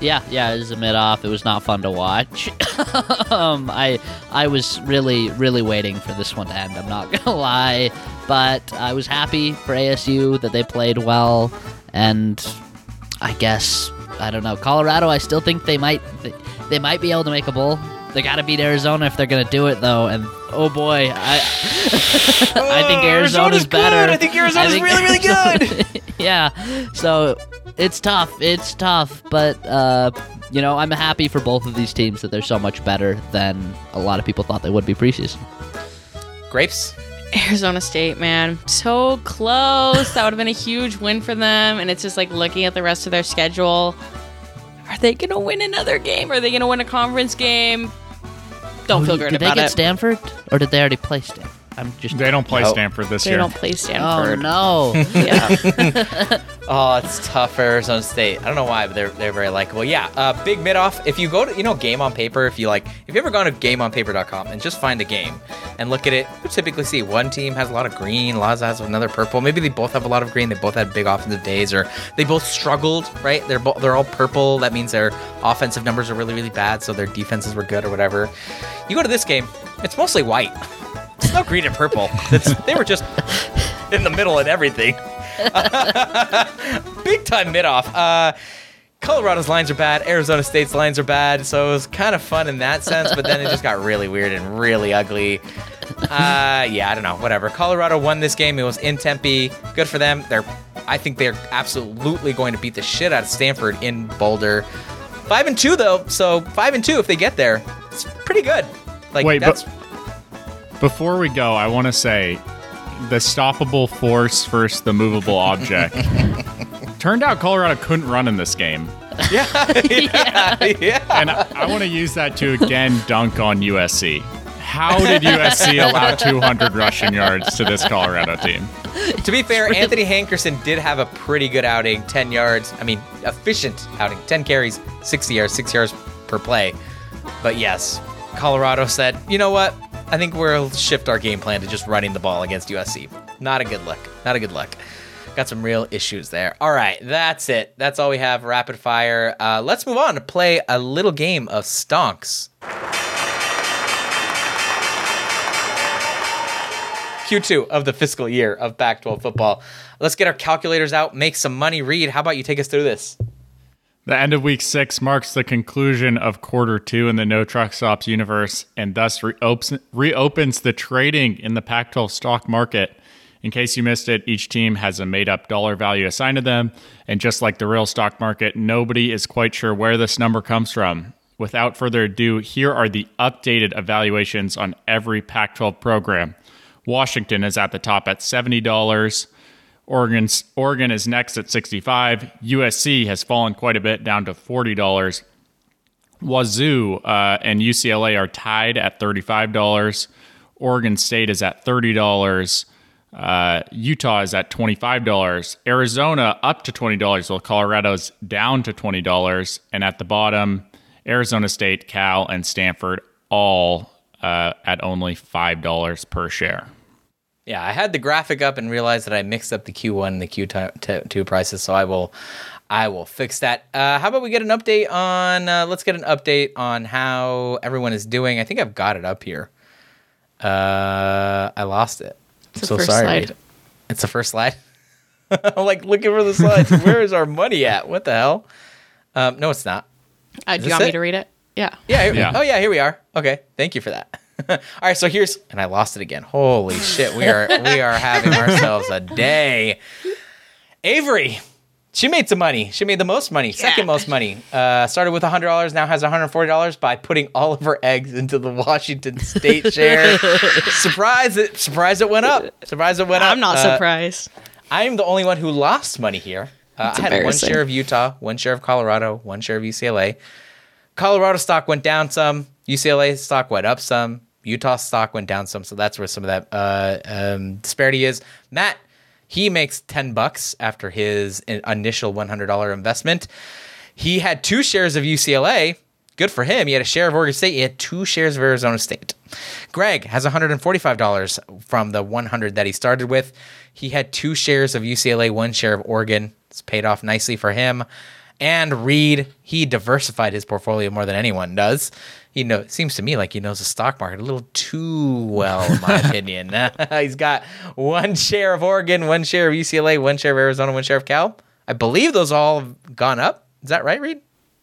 Yeah, yeah, it was a mid off. It was not fun to watch. um, I I was really really waiting for this one to end. I'm not gonna lie, but I was happy for ASU that they played well, and I guess I don't know Colorado. I still think they might they, they might be able to make a bowl. They got to beat Arizona if they're gonna do it though, and oh boy, I I think Oh, Arizona's Arizona's better. good. I think Arizona's think really, really good. yeah. So it's tough. It's tough, but uh, you know, I'm happy for both of these teams that they're so much better than a lot of people thought they would be preseason. Grapes. Arizona State, man, so close. that would have been a huge win for them. And it's just like looking at the rest of their schedule. Are they gonna win another game? Are they gonna win a conference game? Don't feel great did they get it. Stanford, or did they already play Stanford? I'm just. They don't play Nope. Stanford this they year. They don't play Stanford. Oh Stanford. no! Yeah. Oh, it's tough for Arizona State. I don't know why, but they're they're very likable. Yeah, uh, big mid off. If you go to you know game on paper, if you like, if you ever gone to gameonpaper.com and just find a game and look at it, you typically see one team has a lot of green, Laza has another purple. Maybe they both have a lot of green. They both had big offensive days, or they both struggled. Right? They're both they're all purple. That means their offensive numbers are really really bad, so their defenses were good or whatever. You go to this game, it's mostly white. It's no green and purple. It's, they were just in the middle and everything. Big time mid off. Uh, Colorado's lines are bad. Arizona State's lines are bad. So it was kind of fun in that sense, but then it just got really weird and really ugly. Uh, yeah, I don't know. Whatever. Colorado won this game. It was in Tempe. Good for them. They're, I think they're absolutely going to beat the shit out of Stanford in Boulder. Five and two though. So five and two if they get there. It's pretty good. Like Wait, that's but before we go, I want to say the stoppable force versus the movable object. Turned out Colorado couldn't run in this game. yeah, yeah. yeah. And I, I want to use that to again dunk on USC. How did USC allow 200 rushing yards to this Colorado team? To be fair, Anthony Hankerson did have a pretty good outing, 10 yards. I mean, efficient outing, 10 carries, 60 yards, 6 yards per play. But yes, Colorado said, you know what? I think we'll shift our game plan to just running the ball against USC. Not a good look. Not a good look. Got some real issues there. All right, that's it. That's all we have. Rapid fire. Uh, let's move on to play a little game of stonks. Q2 of the fiscal year of Pac 12 football. Let's get our calculators out, make some money. Reed, how about you take us through this? The end of week six marks the conclusion of quarter two in the no truck stops universe and thus reopens, reopens the trading in the Pac 12 stock market. In case you missed it, each team has a made up dollar value assigned to them. And just like the real stock market, nobody is quite sure where this number comes from. Without further ado, here are the updated evaluations on every Pac 12 program. Washington is at the top at $70. Oregon's, Oregon is next at 65. USC has fallen quite a bit down to $40. Wazoo uh, and UCLA are tied at $35. Oregon State is at $30. Uh, Utah is at $25. Arizona up to $20, while Colorado's down to $20. And at the bottom, Arizona State, Cal, and Stanford all uh, at only $5 per share. Yeah, I had the graphic up and realized that I mixed up the Q1 and the Q2 prices, so I will I will fix that. Uh, how about we get an update on uh, let's get an update on how everyone is doing. I think I've got it up here. Uh, I lost it. It's the so first sorry. slide. It's the first slide. I'm like looking for the slides. Where is our money at? What the hell? Um, no, it's not. Uh, do you want me to read it? Yeah. Yeah, here- Yeah. Oh yeah, here we are. Okay, thank you for that. All right, so here's and I lost it again. Holy shit, we are we are having ourselves a day. Avery, she made some money. She made the most money, second most money. Uh, started with hundred dollars, now has one hundred forty dollars by putting all of her eggs into the Washington State share. surprise! It surprise it went up. Surprise it went up. I'm not Uh, surprised. I'm the only one who lost money here. Uh, I had one share of Utah, one share of Colorado, one share of UCLA. Colorado stock went down some. UCLA stock went up some. Utah stock went down some. So that's where some of that uh, um, disparity is. Matt, he makes ten bucks after his initial one hundred dollar investment. He had two shares of UCLA. Good for him. He had a share of Oregon State. He had two shares of Arizona State. Greg has $145 from the 100 that he started with. He had two shares of UCLA, one share of Oregon. It's paid off nicely for him. And Reed, he diversified his portfolio more than anyone does. He know seems to me like he knows the stock market a little too well, in my opinion. He's got one share of Oregon, one share of UCLA, one share of Arizona, one share of Cal. I believe those all have gone up. Is that right, Reed?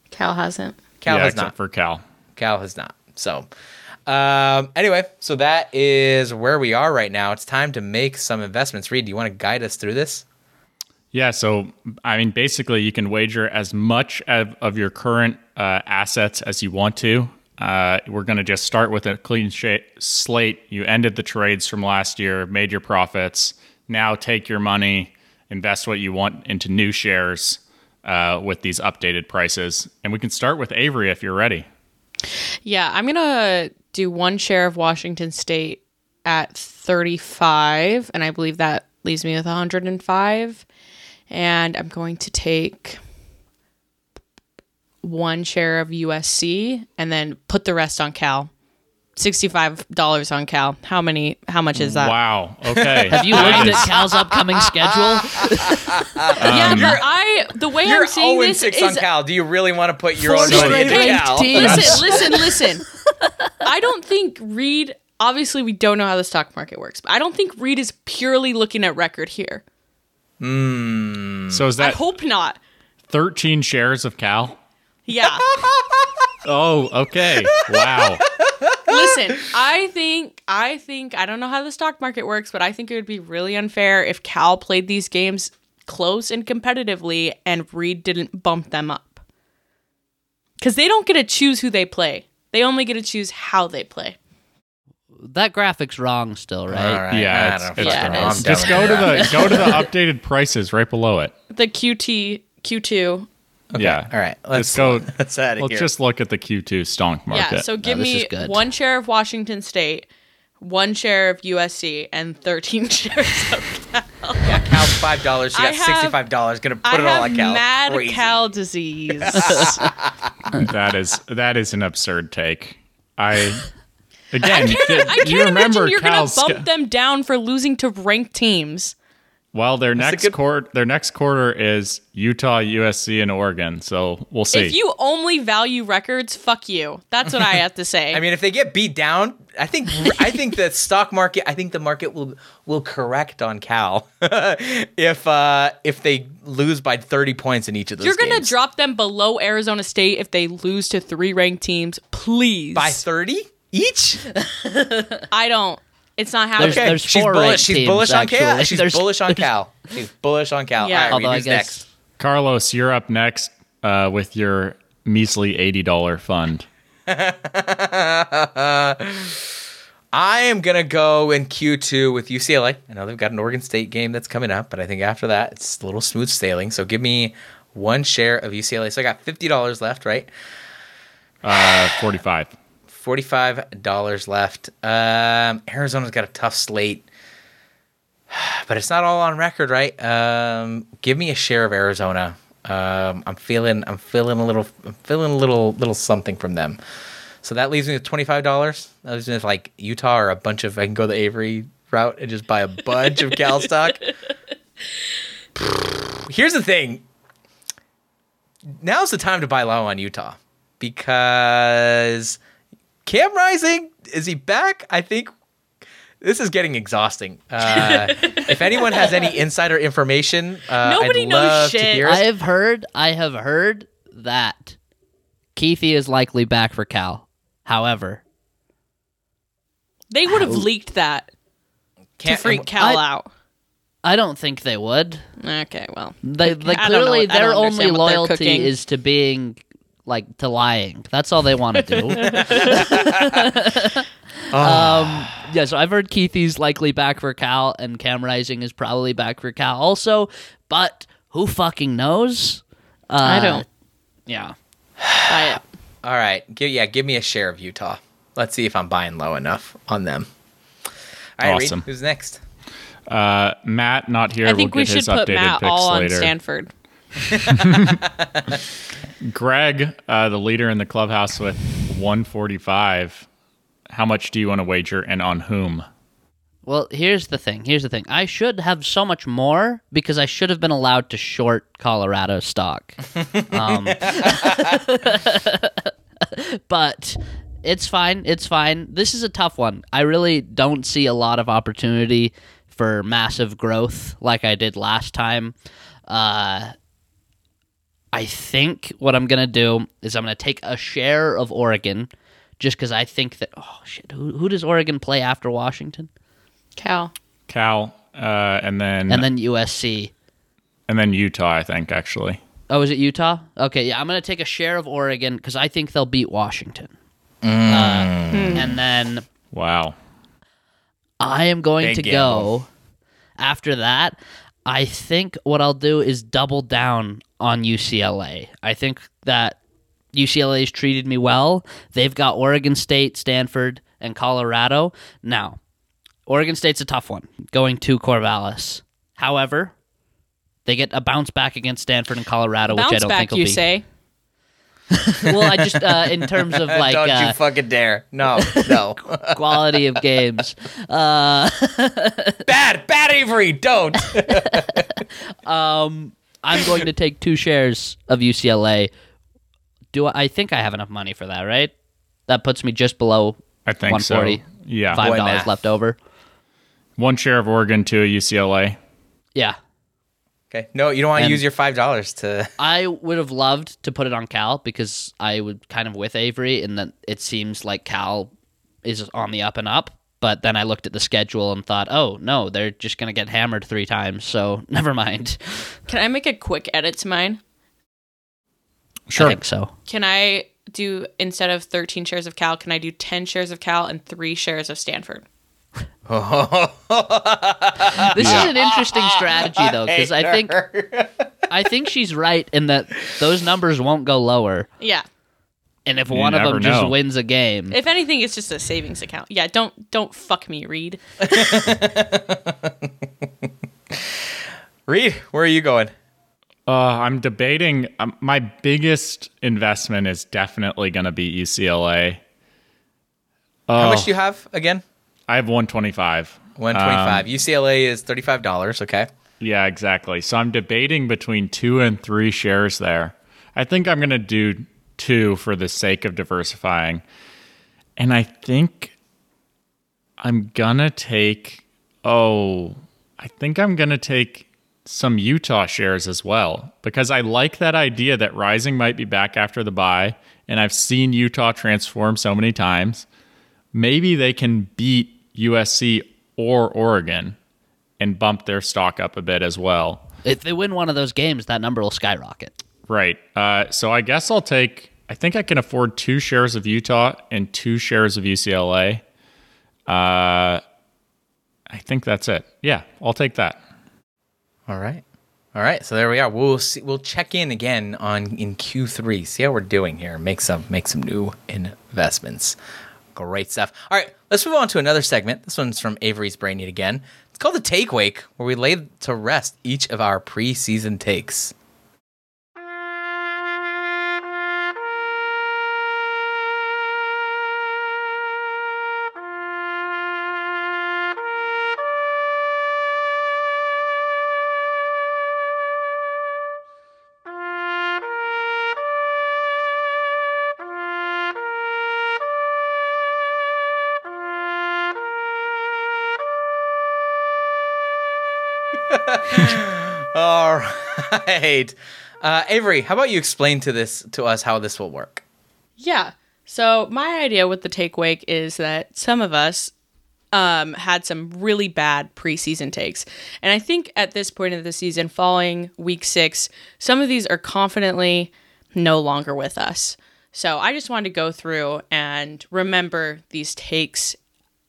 Cal hasn't. Cal yeah, has except not. for Cal. Cal has not. So, um, anyway, so that is where we are right now. It's time to make some investments. Reed, do you want to guide us through this? Yeah, so I mean, basically, you can wager as much of, of your current uh, assets as you want to. Uh, we're going to just start with a clean sh- slate. You ended the trades from last year, made your profits. Now take your money, invest what you want into new shares uh, with these updated prices. And we can start with Avery if you're ready. Yeah, I'm gonna do one share of Washington State at 35, and I believe that leaves me with 105. And I'm going to take one share of USC and then put the rest on Cal. $65 on Cal. How many how much is that? Wow. Okay. Have you looked at Cal's upcoming schedule? Um, yeah, but I the way You're I'm seeing 0 this 6 is on Cal. Do you really want to put your Four own money into straight Cal? teams. listen, listen, listen. I don't think Reed. Obviously, we don't know how the stock market works, but I don't think Reed is purely looking at record here. Hmm. so is that? I hope not. 13 shares of Cal? Yeah. Oh, okay. Wow. listen, I think I think I don't know how the stock market works, but I think it would be really unfair if Cal played these games close and competitively and Reed didn't bump them up. Cuz they don't get to choose who they play. They only get to choose how they play. That graphic's wrong still, right? All right. Yeah, it's, don't it's Yeah, it fucking know. is. I'm Just go to the go to the updated prices right below it. The QT Q2 Yeah. All right. Let's Let's go. Let's out of Let's here. just look at the Q2 stonk market. Yeah, so give this me one share of Washington State, one share of USC, and 13 shares of Cal. yeah, Cal's five dollars. She I got have- sixty-five dollars. Gonna put I it all have on Cal. mad Crazy. Cal disease. that is that is an absurd take. I again, I th- can't you remember imagine you're Cal's gonna bump sch- them down for losing to ranked teams. well, their a next good- quarter their next quarter is Utah, USC, and Oregon. So we'll see. If you only value records, fuck you. That's what I have to say. I mean, if they get beat down, I think I think the stock market. I think the market will will correct on Cal if uh if they lose by thirty points in each of those. you're gonna games. drop them below Arizona State if they lose to three ranked teams. Please, by thirty each. I don't. It's not happening. There's- there's she's bullish. She's teams, bullish on Cal. She's There's- bullish on Cal. She's bullish on Cal. Yeah. All right, Although I who's guess- next? Carlos, you're up next uh, with your measly eighty dollar fund. I am gonna go in Q2 with UCLA. I know they've got an Oregon State game that's coming up, but I think after that it's a little smooth sailing. So give me one share of UCLA. So I got fifty dollars left, right? Uh, Forty-five dollars left. Um, Arizona's got a tough slate, but it's not all on record, right? Um, give me a share of Arizona. Um, I'm feeling, I'm feeling a little, I'm feeling a little, little something from them. So that leaves me with twenty-five dollars. That leaves me with like Utah or a bunch of. I can go the Avery route and just buy a bunch of Cal stock. Here's the thing. Now's the time to buy low on Utah because Cam Rising is he back? I think this is getting exhausting. Uh, if anyone has any insider information, uh, Nobody I'd knows love to shit. hear it. I have heard. I have heard that Kuithe is likely back for Cal. However, They would have leaked that to Can't- freak Cal I- out. I don't think they would. Okay, well, They, like I clearly what- their only understand what they're loyalty is to being like to lying. That's all they want to do. um, yeah, so I've heard Kuithe's likely back for Cal, and Cam Rising is probably back for Cal also. But who fucking knows? Uh, I don't Yeah. buy it. All right, give, yeah, give me a share of Utah. Let's see if I'm buying low enough on them. All right, Reed, Awesome. who's next? Uh, Matt not here. I think we'll we get should his put Matt picks all on later. Stanford. Greg, uh, the leader in the clubhouse with 145. How much do you want to wager and on whom? Well, here's the thing. Here's the thing. I should have so much more because I should have been allowed to short Colorado stock. Um, but it's fine. It's fine. This is a tough one. I really don't see a lot of opportunity for massive growth like I did last time. Uh, I think what I'm gonna do is I'm gonna take a share of Oregon, just because I think that oh shit, who, who does Oregon play after Washington? Cal. Cal, uh, and then and then USC. and then Utah. I think actually. Oh, is it Utah? Okay, yeah, I'm gonna take a share of Oregon because I think they'll beat Washington. Uh, and then Wow. I am going Big to gamble. go after that. I think what I'll do is double down on UCLA. I think that UCLA's treated me well. They've got Oregon State, Stanford, and Colorado. Now, Oregon State's a tough one going to Corvallis. However, they get a bounce back against Stanford and Colorado, which I don't back, think will you be. say? Well, I just uh, in terms of like Don't uh, you fucking dare! No, no, quality of games. Uh, bad, bad Avery. Don't. um, I'm going to take two shares of UCLA. Do I, I think I have enough money for that? Right, that puts me just below I think so. 140. Yeah. five dollars left over. One share of Oregon to UCLA. Yeah, okay, no, you don't want to use your five dollars to. I would have loved to put it on Cal because I would kind of with Avery, and that it seems like Cal is on the up and up. But then I looked at the schedule and thought, oh no, they're just gonna get hammered three times. So never mind. Can I make a quick edit to mine? Sure. I think so. Can I do instead of 13 shares of Cal, can I do 10 shares of Cal and 3 shares of Stanford? This is an interesting strategy though, because I think I think she's right in that those numbers won't go lower, Yeah. and if You one of never them just wins a game, If anything, it's just a savings account. Yeah, don't don't fuck me, Reed. Reed, where are you going? Uh, I'm debating. Um, my biggest investment is definitely going to be UCLA. How Oh, much do you have again? I have 125. One twenty-five. Um, UCLA is thirty-five dollars. Okay. Yeah, exactly. So I'm debating between two and three shares there. I think I'm going to do two for the sake of diversifying. And I think I'm going to take, oh, I think I'm going to take some Utah shares as well because I like that idea that Rising might be back after the buy. And I've seen Utah transform so many times. Maybe they can beat USC or Oregon and bump their stock up a bit as well. If they win one of those games, that number will skyrocket. Right. Uh, so I guess I'll take. I think I can afford two shares of Utah and two shares of UCLA. Uh, I think that's it. Yeah, I'll take that. All right. All right. So there we are. We'll see, we'll check in again on in Q3. See how we're doing here. Make some make some new investments. Great stuff. All right. Let's move on to another segment. This one's from Avery's Brainy again. It's called the Take Wake, where we lay to rest each of our preseason takes. Right. Uh, Avery, how about you explain to this to us how this will work? Yeah. So my idea with the take wake is that some of us um, had some really bad preseason takes, and I think at this point of the season, following week six, some of these are confidently no longer with us. So I just wanted to go through and remember these takes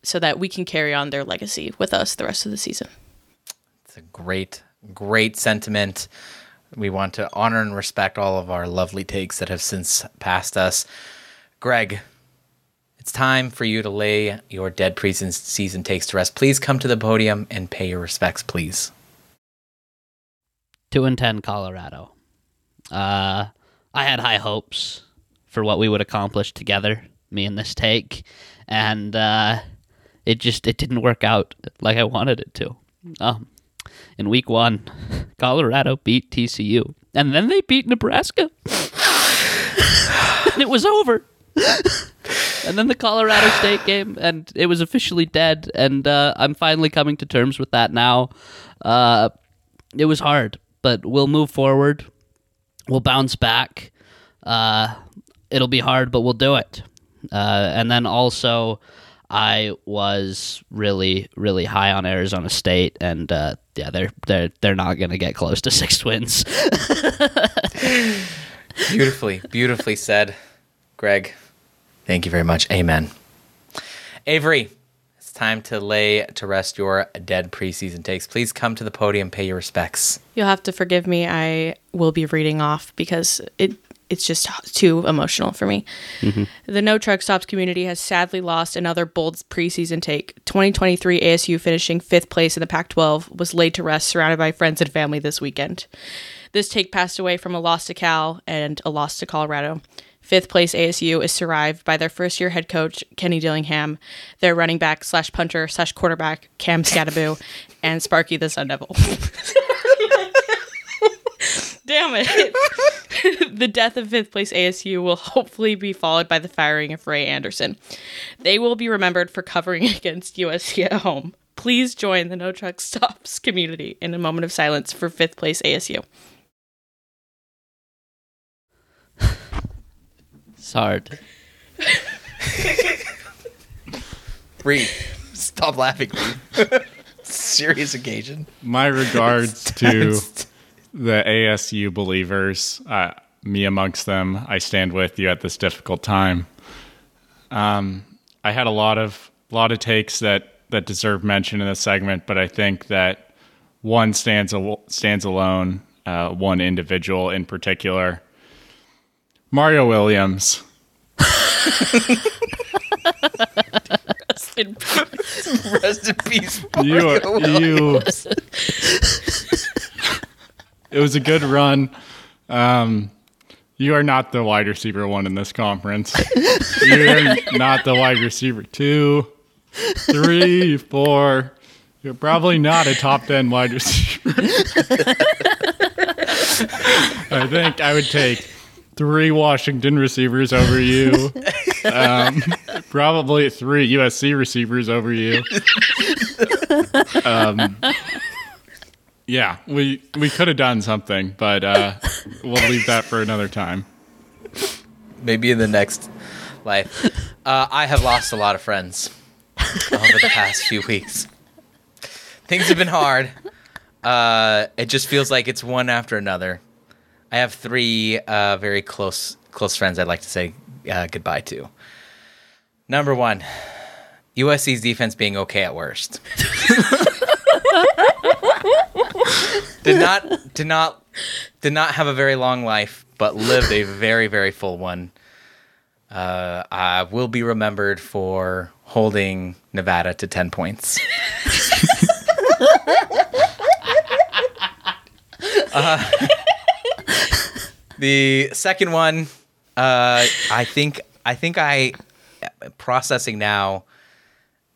so that we can carry on their legacy with us the rest of the season. It's a great, great sentiment. We want to honor and respect all of our lovely takes that have since passed us. Greg, it's time for you to lay your dead season takes to rest. Please come to the podium and pay your respects, please. Two and ten, Colorado. Uh, I had high hopes for what we would accomplish together, me and this take, and uh, it just it didn't work out like I wanted it to. Um, in week one, Colorado beat TCU, and then they beat Nebraska, and it was over. and then the Colorado State game, and it was officially dead. And uh, I'm finally coming to terms with that now. Uh, it was hard, but we'll move forward. We'll bounce back. Uh, it'll be hard, but we'll do it. Uh, and then also, I was really, really high on Arizona State, and uh, yeah, they're they're they're not going to get close to six wins. Beautifully, beautifully said, Greg. Thank you very much. Amen. Avery, it's time to lay to rest your dead preseason takes. Please come to the podium, pay your respects. You'll have to forgive me. I will be reading off because it it's just too emotional for me. Mm-hmm. The No Truck Stops community has sadly lost another bold preseason take. 2023 ASU finishing fifth place in the Pac 12 was laid to rest surrounded by friends and family this weekend. This take passed away from a loss to Cal and a loss to Colorado. Fifth place ASU is survived by their first year head coach, Kenny Dillingham, their running back slash punter slash quarterback, Cam Skattebo, and Sparky the Sun Devil. Damn it. the death of fifth place ASU will hopefully be followed by the firing of Ray Anderson. They will be remembered for covering against USC at home. Please join the No Truck Stops community in a moment of silence for fifth place ASU. it's hard. Reed, stop laughing. Serious occasion. My regards to the ASU believers, uh, me amongst them. I stand with you at this difficult time. Um, I had a lot of lot of takes that that deserve mention in this segment, but I think that one stands al- stands alone. Uh, one individual in particular, Mario Williams. Rest in peace. You Mario are, you. It was a good run. Um, you are not the wide receiver one in this conference. You're not the wide receiver two, three, four. You're probably not a top 10 wide receiver. I think I would take three Washington receivers over you. Um, probably three USC receivers over you. Um, yeah, we we could have done something, but uh, we'll leave that for another time. Maybe in the next life. Uh, I have lost a lot of friends. over the past few weeks. Things have been hard. Uh, it just feels like it's one after another. I have three uh, very close close friends I'd like to say uh, goodbye to. Number one, USC's defense being okay at worst. did not did not did not have a very long life, but lived a very very full one. Uh, I will be remembered for holding Nevada to ten points. Uh, the second one, uh, I think I think I processing now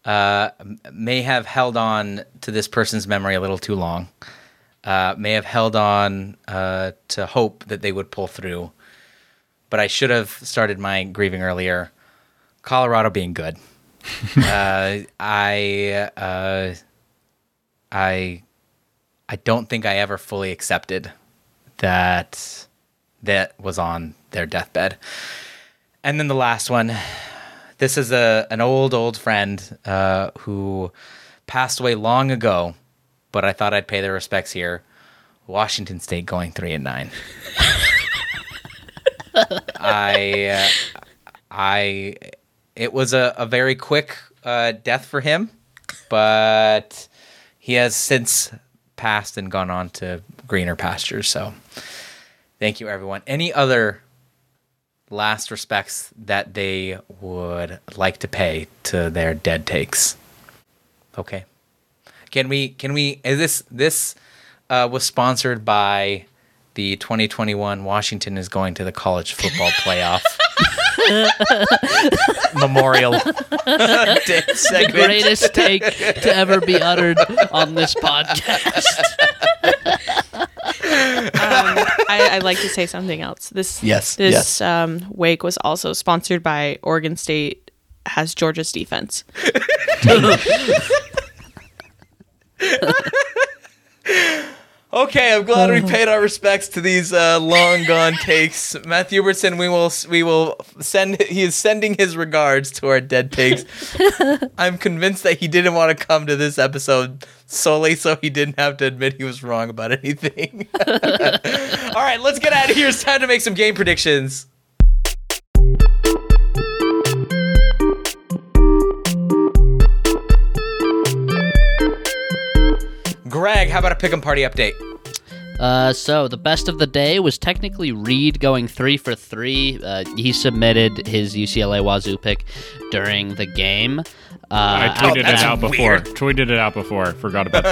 uh, may have held on to this person's memory a little too long. Uh, may have held on uh, to hope that they would pull through, but I should have started my grieving earlier. Colorado being good. uh, I uh, I I don't think I ever fully accepted that that was on their deathbed. And then the last one, this is a an old old friend uh, who passed away long ago, but I thought I'd pay their respects here. Washington State going three and nine. I uh, I it was a, a very quick uh, death for him, but he has since passed and gone on to greener pastures. So thank you, everyone. Any other last respects that they would like to pay to their dead takes? Okay. Can we? Can we? Is this this uh, was sponsored by the 2021 Washington is going to the college football playoff memorial the greatest take to ever be uttered on this podcast. um, I, I'd like to say something else. This Yes, this yes. Um, wake was also sponsored by Oregon State has Georgia's defense. Okay, I'm glad we paid our respects to these uh, long gone takes. Matthew Hubertson, we will we will send he is sending his regards to our dead takes. I'm convinced that he didn't want to come to this episode solely so he didn't have to admit he was wrong about anything. All right, let's get out of here. It's time to make some game predictions. Greg, how about a pick 'em party update? Uh, so the best of the day was technically Reed going three for three. Uh, he submitted his UCLA Wazoo pick during the game. I Uh, tweeted it out before. weird. Tweeted it out before. Forgot about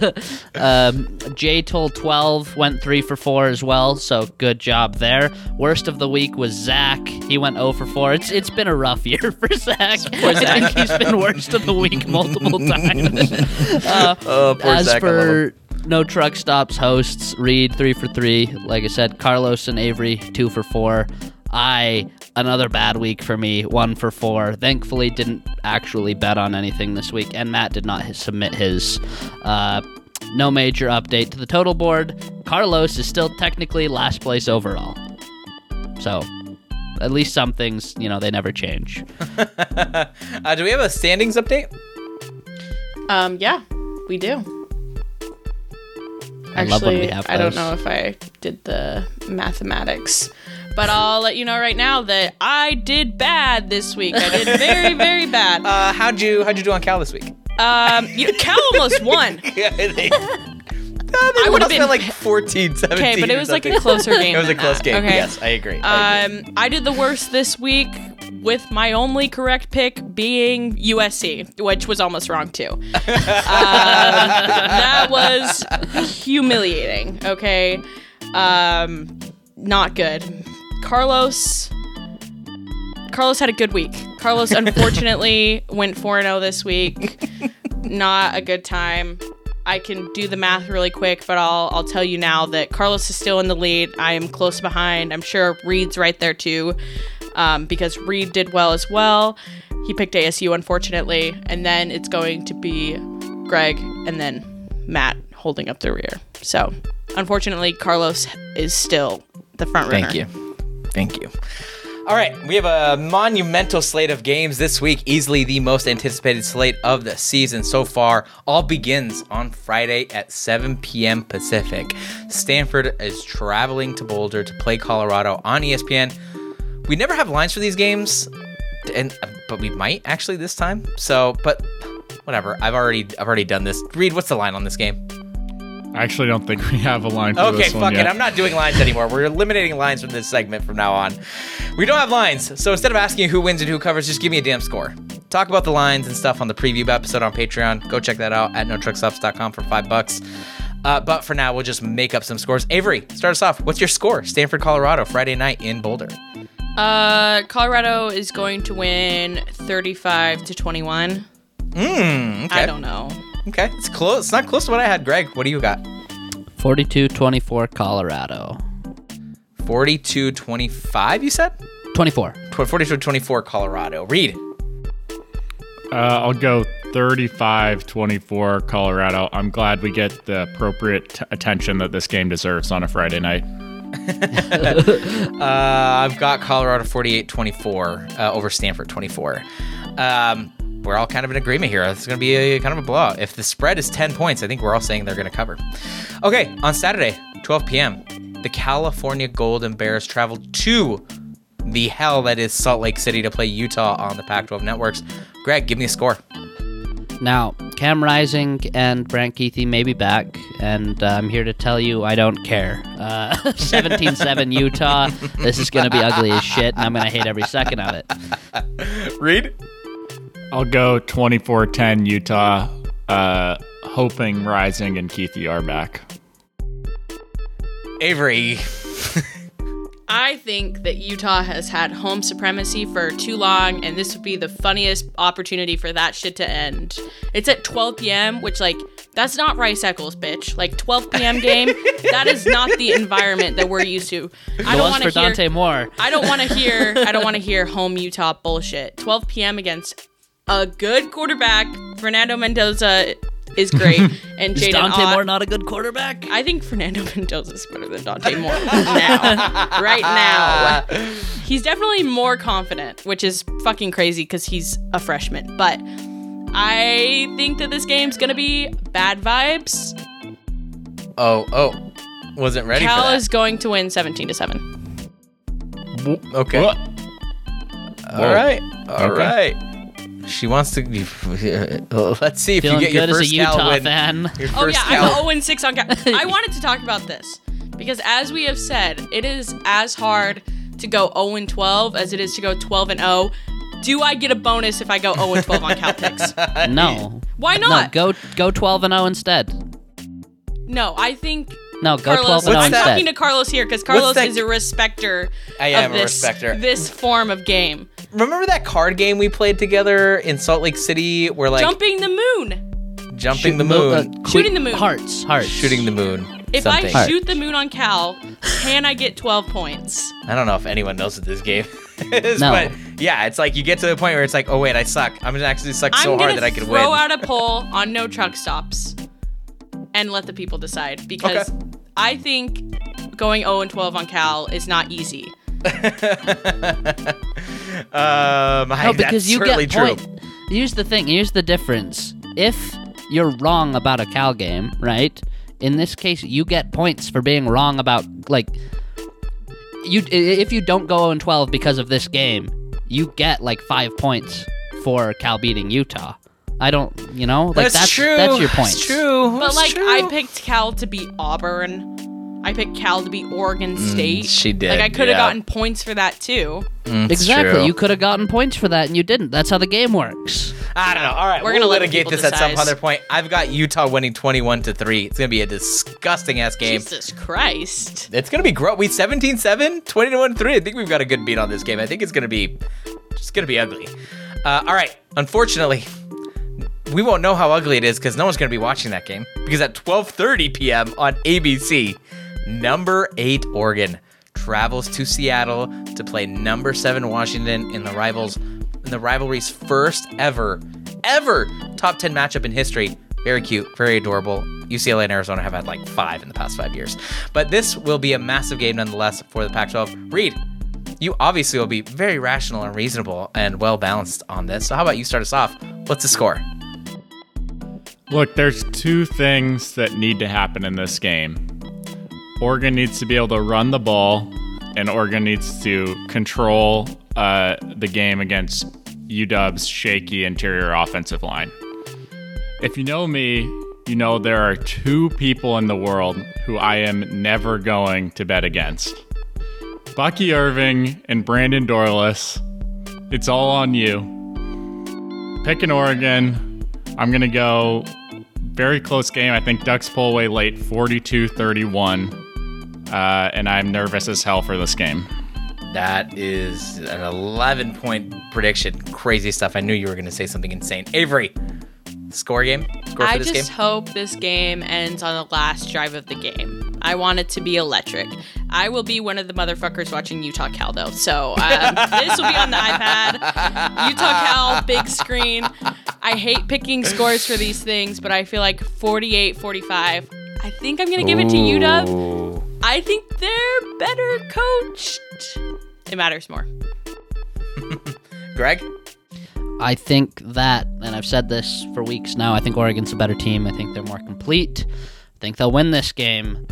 this. Jay told 12, went 3 for 4 as well, so good job there. Worst of the week was Zach. He went 0 for 4. It's It's been a rough year for Zach. I think he's been worst of the week multiple times. Oh, poor As Zach, I love him. for No Truck Stops hosts, Reed 3 for 3. Like I said, Carlos and Avery 2 for 4. I, another bad week for me, 1 for 4. Thankfully, didn't actually bet on anything this week, and Matt did not his- submit his. Uh, no major update to the total board. Carlos is still technically last place overall. So, at least some things, you know, they never change. Uh, do we have a standings update? Um, yeah, we do. I Actually, love when we have I don't know if I did the mathematics, but I'll let you know right now that I did bad this week. I did very, very bad. Uh, how'd you how'd you do on Cal this week? Um, you, Cal almost won. Yeah, they, I would have been been like 14, 17. okay, but it was like a closer game. It was a close that, game. Okay. Yes, I agree. I agree. Um, I did the worst this week with my only correct pick being USC, which was almost wrong too. um, that was humiliating. Okay, um, not good. Carlos. Carlos had a good week. Carlos unfortunately went 4 0 this week. Not a good time. I can do the math really quick, but I'll I'll tell you now that Carlos is still in the lead. I am close behind. I'm sure Reed's right there too, um, because Reed did well as well. He picked ASU unfortunately, and then it's going to be Greg and then Matt holding up the rear. So unfortunately, Carlos is still the front runner. Thank you. Thank you. All right, we have a monumental slate of games this week, easily the most anticipated slate of the season so far. All begins on Friday at 7 p.m. Pacific. Stanford is traveling to Boulder to play Colorado on ESPN. We never have lines for these games, and but we might actually this time. So, but whatever. I've already I've already done this. Reed, what's the line on this game? I actually don't think we have a line for Okay, this one fuck yet. it. I'm not doing lines anymore. We're eliminating lines from this segment from now on. We don't have lines, so instead of asking who wins and who covers, just give me a damn score. Talk about the lines and stuff on the preview episode on Patreon. Go check that out at notruckstops.com for five bucks. Uh, but for now, we'll just make up some scores. Avery, start us off. What's your score? Stanford, Colorado, Friday night in Boulder. Uh, Colorado is going to win 35 to 21. Mm, okay. I don't know. Okay, it's close. It's not close to what I had. Greg, what do you got? 42-24 Colorado. 42 25, you said? 24. 42 24 Colorado. Reed. Uh, I'll go 35 24 Colorado. I'm glad we get the appropriate t- attention that this game deserves on a Friday night. Uh, I've got Colorado 48 24 uh, over Stanford 24. Um, we're all kind of in agreement here. It's going to be a kind of a blowout. If the spread is 10 points, I think we're all saying they're going to cover. Okay, on Saturday, 12 p.m., the California Golden Bears travel to the hell that is Salt Lake City to play Utah on the Pac 12 networks. Greg, give me a score. Now, Cam Rising and Brant Kuithe may be back, and uh, I'm here to tell you I don't care. Uh, 17-7 Utah. This is going to be ugly as shit, and I'm going to hate every second of it. Reed? I'll go 24 10 Utah, uh, hoping Rising and Kuithe are back. Avery. I think that Utah has had home supremacy for too long, and this would be the funniest opportunity for that shit to end. It's at 12 p.m., which, like, that's not Rice Eccles, bitch. Like, 12 p.m. game, that is not the environment that we're used to. I don't want to hear. Dante Moore. I don't want to hear. I don't want to hear home Utah bullshit. 12 p.m. against a good quarterback. Fernando Mendoza is great, and Is Jaden Dante Ott- Moore not a good quarterback? I think Fernando Mendoza is better than Dante Moore now. right now. He's definitely more confident, which is fucking crazy because he's a freshman. But I think that this game's gonna be bad vibes. Oh, oh. Wasn't ready Cal for that. is going to win 17 to 7. Okay. Whoa. All right. All Okay. right. She wants to. Let's see if Feeling you get your good as a first Cal Utah win. fan. Your Oh first yeah, Cal- I'm 0 and 6 on Cal. I wanted to talk about this because as we have said, it is as hard to go 0 and 12 as it is to go 12 and 0. Do I get a bonus if I go 0 and 12 on Cal picks? No. Why No, not? go go 12 and 0 instead. No, I think No, go Carlos. 12 and 0 I'm that? talking to Carlos here because Carlos that- is a respecter. I am of a this, respecter. This form of game, Remember that card game we played together in Salt Lake City where like jumping the moon. jumping the Mo- uh, moon, Shooting the moon. Hearts, hearts. shooting the moon. If something. I shoot the moon on Cal, can I get 12 points? I don't know if anyone knows what this game is, No. but yeah, it's like you get to the point where it's like, oh wait, I suck. I'm gonna actually suck I'm so hard that I could win. throw out a poll on no truck stops and let the people decide because Okay. I think going 0 and 12 on Cal is not easy. um, I, No, because that's you certainly get true. point. Here's the thing. Here's the difference. If you're wrong about a Cal game, right? In this case, you get points for being wrong about like you. If you don't go 0 12 because of this game, you get like five points for Cal beating Utah. I don't, you know, like that's, that's true. That's your point. That's true. But That's like true. I picked Cal to beat Auburn. I picked Cal to be Oregon State. Mm, she did, Like I could have yeah. gotten points for that too. Mm, Exactly. true. You could have gotten points for that, and you didn't. That's how the game works. I don't know. All right, We're we're gonna gonna let the litigate people this at some other point. I've got Utah winning 21 to three. It's gonna be a disgusting ass game. Jesus Christ. It's gonna be gross. We 17-7, 20-1-3. I think we've got a good beat on this game. I think it's gonna be just gonna be ugly. Uh, all right. Unfortunately, we won't know how ugly it is because no one's gonna be watching that game because at 12:30 p.m. on ABC, number eight Oregon travels to Seattle to play number seven Washington in the rivals in the rivalry's first ever ever top 10 matchup in history. Very cute, very adorable. UCLA and Arizona have had like five in the past five years. But this will be a massive game nonetheless for the Pac 12. Reed, you obviously will be very rational and reasonable and well balanced on this. So how about you start us off? What's the score? Look, there's two things that need to happen in this game. Oregon needs to be able to run the ball, and Oregon needs to control uh, the game against UW's shaky interior offensive line. If you know me, you know there are two people in the world who I am never going to bet against Bucky Irving and Brandon Dorlus. It's all on you. Picking Oregon. I'm going to go very close game. I think Ducks pull away late 42 31. Uh, and I'm nervous as hell for this game. That is an 11 point prediction. Crazy stuff. I knew you were going to say something insane. Avery, score game? Score I just game? hope this game ends on the last drive of the game. I want it to be electric. I will be one of the motherfuckers watching Utah Cal though. So um, this will be on the iPad. Utah Cal, big screen. I hate picking scores for these things, but I feel like 48 45. I think I'm going to give it to UW. I think they're better coached. It matters more. Greg? I think that, and I've said this for weeks now, I think Oregon's a better team. I think they're more complete. I think they'll win this game.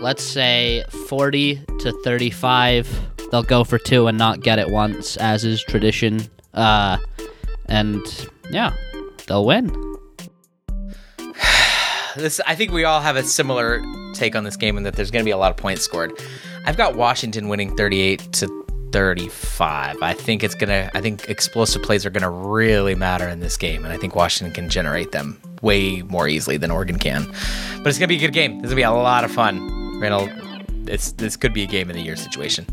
Let's say 40 to 35. They'll go for two and not get it once, as is tradition. Uh, and yeah, they'll win. This I think we all have a similar take on this game and that there's going to be a lot of points scored. I've got Washington winning 38 to 35. I think it's going to I think explosive plays are going to really matter in this game and I think Washington can generate them way more easily than Oregon can. But it's going to be a good game. This will be a lot of fun. Randall it's this could be a game of the year situation.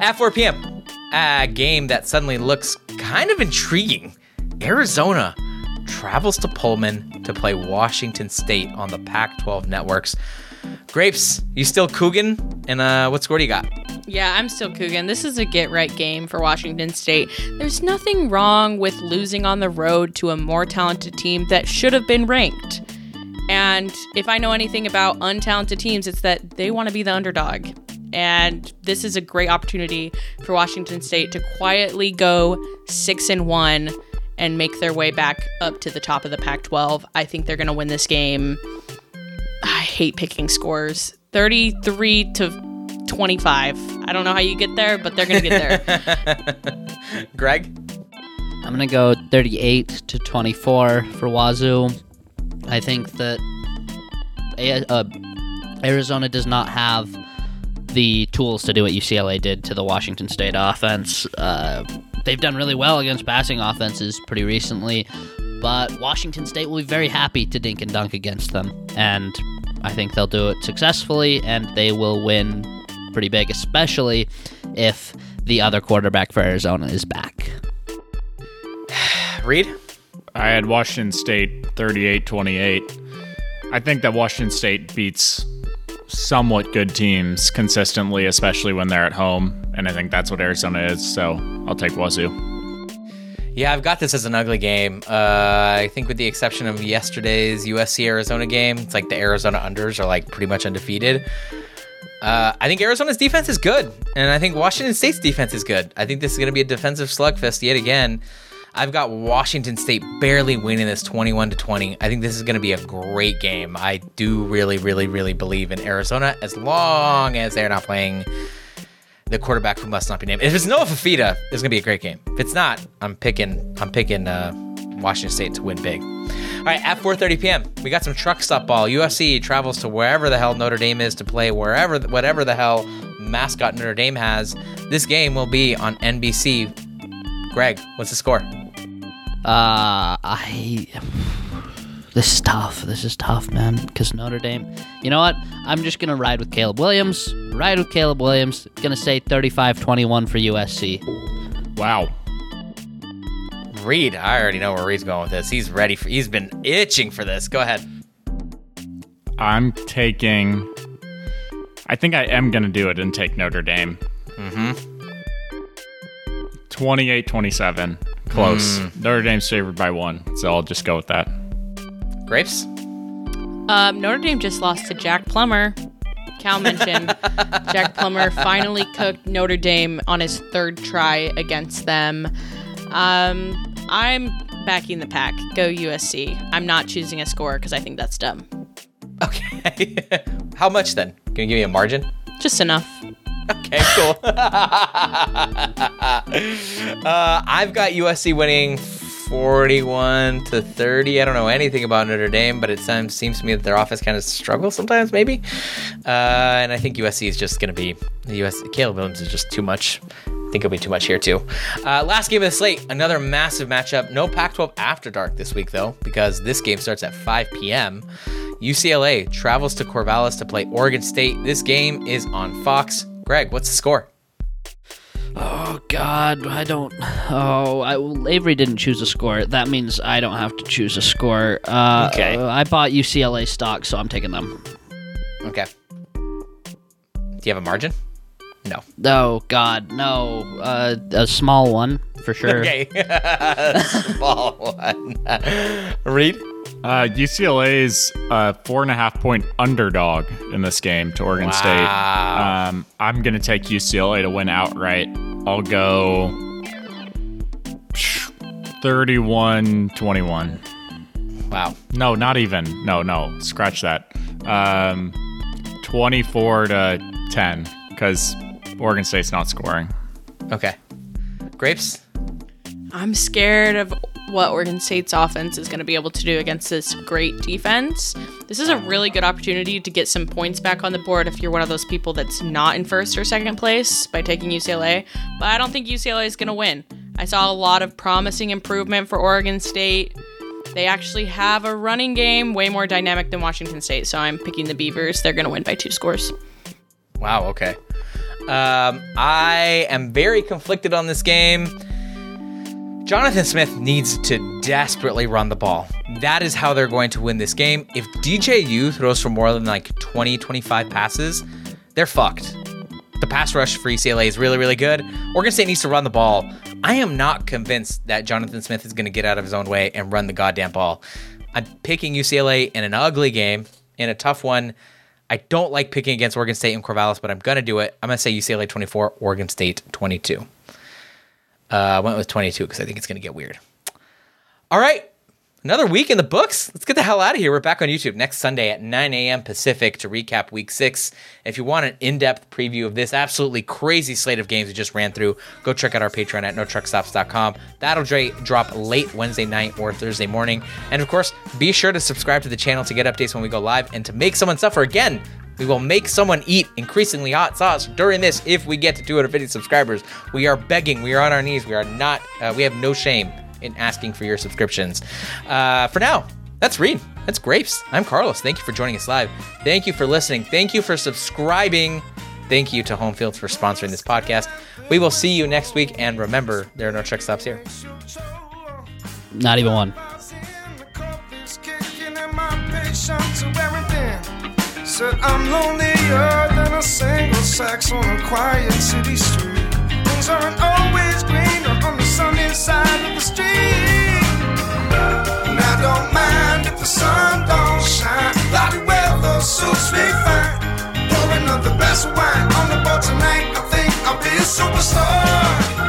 At 4 p.m., a game that suddenly looks kind of intriguing. Arizona travels to Pullman to play Washington State on the Pac 12 networks. Grapes, you still Coogan? And uh, what score do you got? Yeah, I'm still Coogan. This is a get right game for Washington State. There's nothing wrong with losing on the road to a more talented team that should have been ranked. And if I know anything about untalented teams, it's that they want to be the underdog. And this is a great opportunity for Washington State to quietly go six and one and make their way back up to the top of the Pac 12. I think they're going to win this game. I hate picking scores 33 to 25. I don't know how you get there, but they're going to get there. Greg? I'm going to go 38 to 24 for Wazoo. I think that uh, Arizona does not have the tools to do what UCLA did to the Washington State offense. Uh, they've done really well against passing offenses pretty recently, but Washington State will be very happy to dink and dunk against them. And I think they'll do it successfully and they will win pretty big, especially if the other quarterback for Arizona is back. Reed? I had Washington State 38 28. I think that Washington State beats somewhat good teams consistently, especially when they're at home. And I think that's what Arizona is. So I'll take Wazoo. Yeah, I've got this as an ugly game. Uh, I think with the exception of yesterday's USC Arizona game, it's like the Arizona unders are like pretty much undefeated. Uh, I think Arizona's defense is good, and I think Washington State's defense is good. I think this is going to be a defensive slugfest yet again. I've got Washington State barely winning this 21 to 20. I think this is going to be a great game. I do really, really, really believe in Arizona as long as they're not playing the quarterback who must not be named. If it's Noah Fifita, it's going to be a great game. If it's not, I'm picking. I'm picking uh, Washington State to win big. All right, at 4:30 p.m., we got some truck stop ball. USC travels to wherever the hell Notre Dame is to play wherever, whatever the hell mascot Notre Dame has. This game will be on NBC. Greg, what's the score? Uh, I. This is tough. This is tough, man. Because Notre Dame. You know what? I'm just gonna ride with Caleb Williams. Ride with Caleb Williams. Gonna say 35-21 for USC. Wow. Reed, I already know where Reed's going with this. He's ready for. He's been itching for this. Go ahead. I'm taking. I think I am gonna do it and take Notre Dame. Mm-hmm. 28 27. Close. Mm. Notre Dame's favored by one, so I'll just go with that. Grapes? Um, Notre Dame just lost to Jack Plummer. Cal mentioned, Jack Plummer finally cooked Notre Dame on his third try against them. Um, I'm backing the pack. Go USC. I'm not choosing a score because I think that's dumb. Okay. How much then? Can you give me a margin? Just enough. Okay, cool. uh, I've got USC winning 41 to 30. I don't know anything about Notre Dame, but it seems, seems to me that their offense kind of struggles sometimes, maybe. Uh, and I think USC is just going to be the US. Caleb Williams is just too much. I think it'll be too much here too. Uh, last game of the slate, another massive matchup. No Pac-12 after dark this week though, because this game starts at 5 p.m. UCLA travels to Corvallis to play Oregon State. This game is on Fox. Greg, what's the score? Oh God, I don't. Oh, I, well, Avery didn't choose a score. That means I don't have to choose a score. Uh, Okay. I bought UCLA stock, so I'm taking them. Okay. Do you have a margin? No. Oh God, no. Uh, a small one for sure. Okay. Small one. Read. Uh, UCLA's uh, four and a half point underdog in this game to Oregon Wow. State. Um, I'm going to take UCLA to win outright. I'll go 31 21. Wow. No, not even. No, no. Scratch that. Um, 24 to 10 because Oregon State's not scoring. Okay. Grapes. I'm scared of what Oregon State's offense is going to be able to do against this great defense. This is a really good opportunity to get some points back on the board if you're one of those people that's not in first or second place by taking UCLA. But I don't think UCLA is going to win. I saw a lot of promising improvement for Oregon State. They actually have a running game way more dynamic than Washington State, so I'm picking the Beavers. They're going to win by two scores. Wow. Okay. Um, I am very conflicted on this game. Jonathan Smith needs to desperately run the ball. That is how they're going to win this game. If DJU throws for more than like 20, 25 passes, they're fucked. The pass rush for UCLA is really, really good. Oregon State needs to run the ball. I am not convinced that Jonathan Smith is going to get out of his own way and run the goddamn ball. I'm picking UCLA in an ugly game, in a tough one. I don't like picking against Oregon State and Corvallis, but I'm going to do it. I'm going to say UCLA 24, Oregon State 22. Uh, I went with 22 because I think it's going to get weird. All right. Another week in the books. Let's get the hell out of here. We're back on YouTube next Sunday at 9 a.m. Pacific to recap week six. If you want an in depth preview of this absolutely crazy slate of games we just ran through, go check out our Patreon at notruckstops.com. That'll drop late Wednesday night or Thursday morning. And of course, be sure to subscribe to the channel to get updates when we go live and to make someone suffer again. We will make someone eat increasingly hot sauce during this if we get to 250 subscribers. We are begging. We are on our knees. We are not. Uh, we have no shame in asking for your subscriptions. Uh, for now, that's Reed. That's Grapes. I'm Carlos. Thank you for joining us live. Thank you for listening. Thank you for subscribing. Thank you to Home Fields for sponsoring this podcast. We will see you next week. And remember, there are no truck stops here. Not even one. Said I'm lonelier than a single sax on a quiet city street. Things aren't always greener on the sunny side of the street. And I don't mind if the sun don't shine. Cloudy weather suits me fine. Pouring up the best wine on the boat tonight. I think I'll be a superstar.